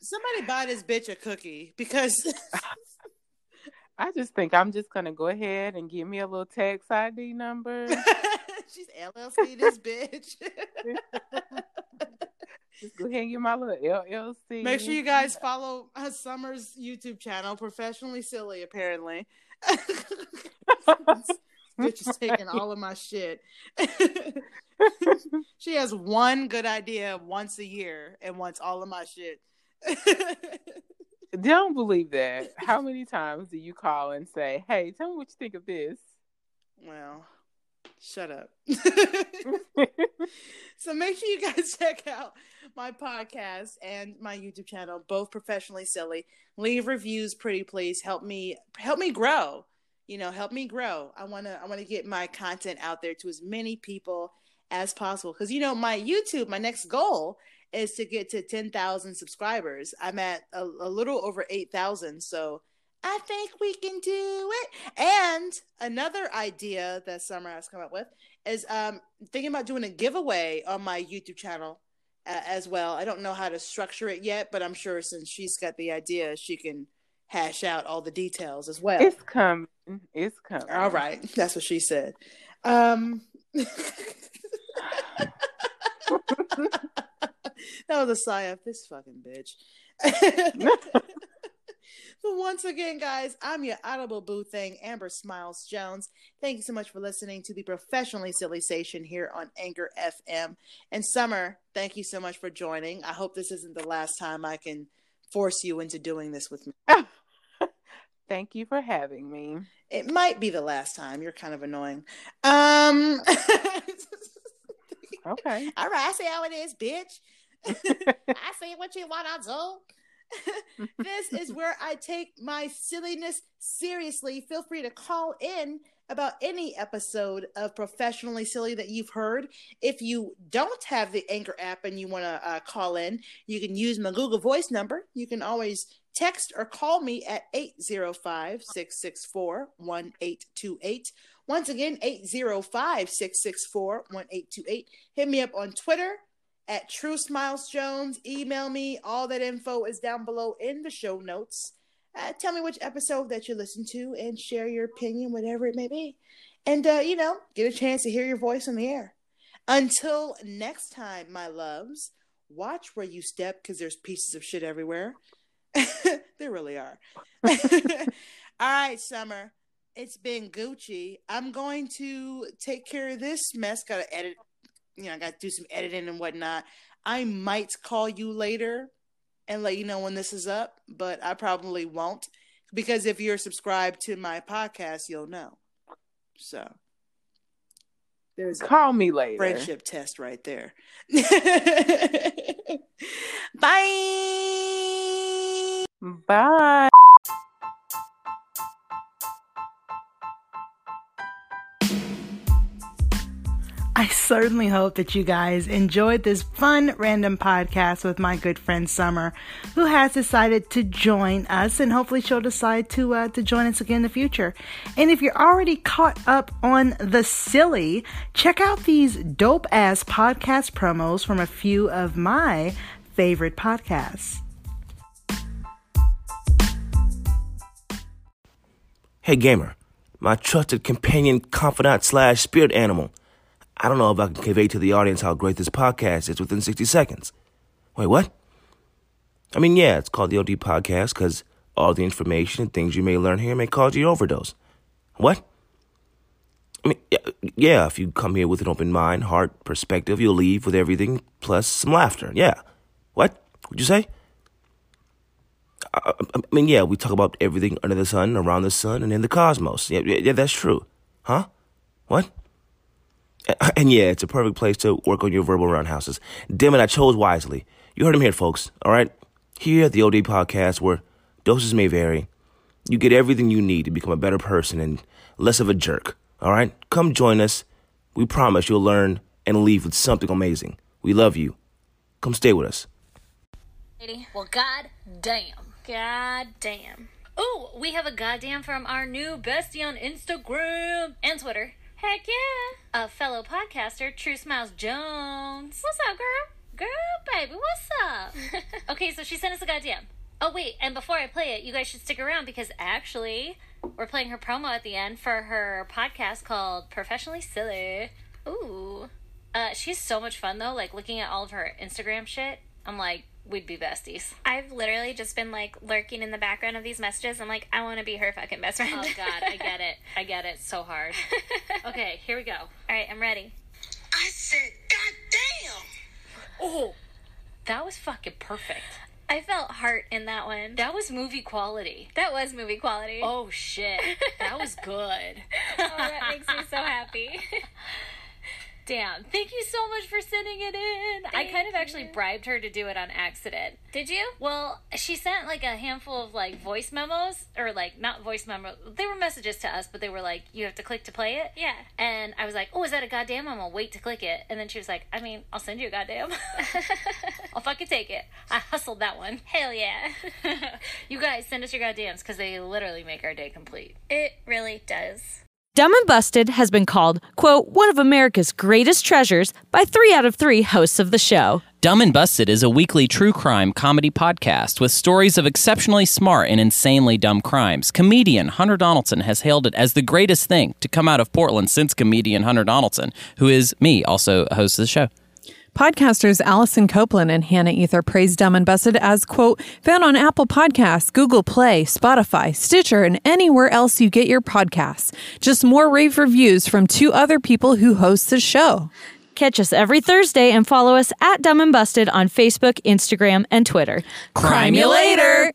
S1: Somebody buy this bitch a cookie because.
S2: I just think I'm just gonna go ahead and give me a little tax ID number.
S1: She's LLC, this bitch.
S2: just go ahead and get my little LLC.
S1: Make sure you guys follow uh, Summer's YouTube channel, Professionally Silly, apparently bitch is taking all of my shit. she has one good idea once a year and wants all of my shit.
S2: Don't believe that. How many times do you call and say, "Hey, tell me what you think of this"?
S1: Well, shut up. so make sure you guys check out my podcast and my YouTube channel, both professionally silly. Leave reviews, pretty please. Help me help me grow. You know, help me grow. I wanna I wanna get my content out there to as many people as possible. Because you know, my YouTube, my next goal is to get to ten thousand subscribers. I'm at a, a little over eight thousand, so I think we can do it. And another idea that Summer has come up with is um, thinking about doing a giveaway on my YouTube channel uh, as well. I don't know how to structure it yet, but I'm sure since she's got the idea, she can hash out all the details as well.
S2: It's coming. It's coming.
S1: All right, that's what she said. Um, that was a sigh of this fucking bitch. But once again, guys, I'm your audible boo thing, Amber Smiles Jones. Thank you so much for listening to the Professionally Silly Station here on Anchor FM. And Summer, thank you so much for joining. I hope this isn't the last time I can force you into doing this with me.
S2: thank you for having me.
S1: It might be the last time. You're kind of annoying. Um
S2: Okay.
S1: All right, I see how it is, bitch. I see what you want to do. this is where I take my silliness seriously. Feel free to call in about any episode of Professionally Silly that you've heard. If you don't have the Anchor app and you want to uh, call in, you can use my Google Voice number. You can always text or call me at 805 664 1828. Once again, 805 664 1828. Hit me up on Twitter at True Smiles Jones. Email me. All that info is down below in the show notes. Uh, tell me which episode that you listen to and share your opinion, whatever it may be. And, uh, you know, get a chance to hear your voice on the air. Until next time, my loves, watch where you step because there's pieces of shit everywhere. there really are. All right, Summer. It's been Gucci. I'm going to take care of this mess. Got to edit you know, I got to do some editing and whatnot. I might call you later and let you know when this is up, but I probably won't because if you're subscribed to my podcast, you'll know. So
S2: there's call me later.
S1: Friendship test right there. Bye.
S2: Bye.
S1: I certainly hope that you guys enjoyed this fun random podcast with my good friend Summer, who has decided to join us, and hopefully she'll decide to uh, to join us again in the future. And if you're already caught up on the silly, check out these dope ass podcast promos from a few of my favorite podcasts.
S3: Hey gamer, my trusted companion, confidant slash spirit animal. I don't know if I can convey to the audience how great this podcast is within 60 seconds. Wait, what? I mean, yeah, it's called the OD Podcast because all the information and things you may learn here may cause you overdose. What? I mean, yeah, if you come here with an open mind, heart, perspective, you'll leave with everything plus some laughter. Yeah. What? What'd you say? I, I mean, yeah, we talk about everything under the sun, around the sun, and in the cosmos. Yeah, yeah, that's true. Huh? What? And yeah, it's a perfect place to work on your verbal roundhouses. Damn it, I chose wisely. You heard him here, folks. All right? Here at the OD Podcast, where doses may vary, you get everything you need to become a better person and less of a jerk. All right? Come join us. We promise you'll learn and leave with something amazing. We love you. Come stay with us.
S4: Well, god damn. God damn. Ooh, we have a goddamn from our new bestie on Instagram and Twitter. Heck yeah. A fellow podcaster, True Smiles Jones. What's up, girl? Girl, baby, what's up? okay, so she sent us a goddamn. Oh, wait, and before I play it, you guys should stick around because actually, we're playing her promo at the end for her podcast called Professionally Silly. Ooh. Uh, she's so much fun, though. Like, looking at all of her Instagram shit, I'm like, we'd be besties.
S5: I've literally just been like lurking in the background of these messages. I'm like, I want to be her fucking best friend.
S4: Oh god, I get it. I get it so hard. Okay, here we go. All
S5: right, I'm ready.
S6: I said, God damn.
S4: Oh, that was fucking perfect.
S5: I felt heart in that one.
S4: That was movie quality.
S5: That was movie quality.
S4: Oh shit. That was good.
S5: Oh, that makes me so happy.
S4: Damn. Thank you so much for sending it in. I kind of actually
S5: you.
S4: bribed her to do it on accident.
S5: Did you?
S4: Well, she sent like a handful of like voice memos or like not voice memos. They were messages to us, but they were like you have to click to play it.
S5: Yeah.
S4: And I was like, "Oh, is that a goddamn?" I'm gonna wait to click it. And then she was like, "I mean, I'll send you a goddamn. I'll fucking take it." I hustled that one.
S5: Hell yeah.
S4: you guys send us your goddams because they literally make our day complete.
S5: it really does.
S6: Dumb and Busted has been called, quote, one of America's greatest treasures by three out of three hosts of the show.
S7: Dumb and Busted is a weekly true crime comedy podcast with stories of exceptionally smart and insanely dumb crimes. Comedian Hunter Donaldson has hailed it as the greatest thing to come out of Portland since comedian Hunter Donaldson, who is me, also host of the show.
S8: Podcasters Allison Copeland and Hannah Ether praise Dumb and Busted as, quote, found on Apple Podcasts, Google Play, Spotify, Stitcher, and anywhere else you get your podcasts. Just more rave reviews from two other people who host the show.
S6: Catch us every Thursday and follow us at Dumb and Busted on Facebook, Instagram, and Twitter.
S7: Crime you later!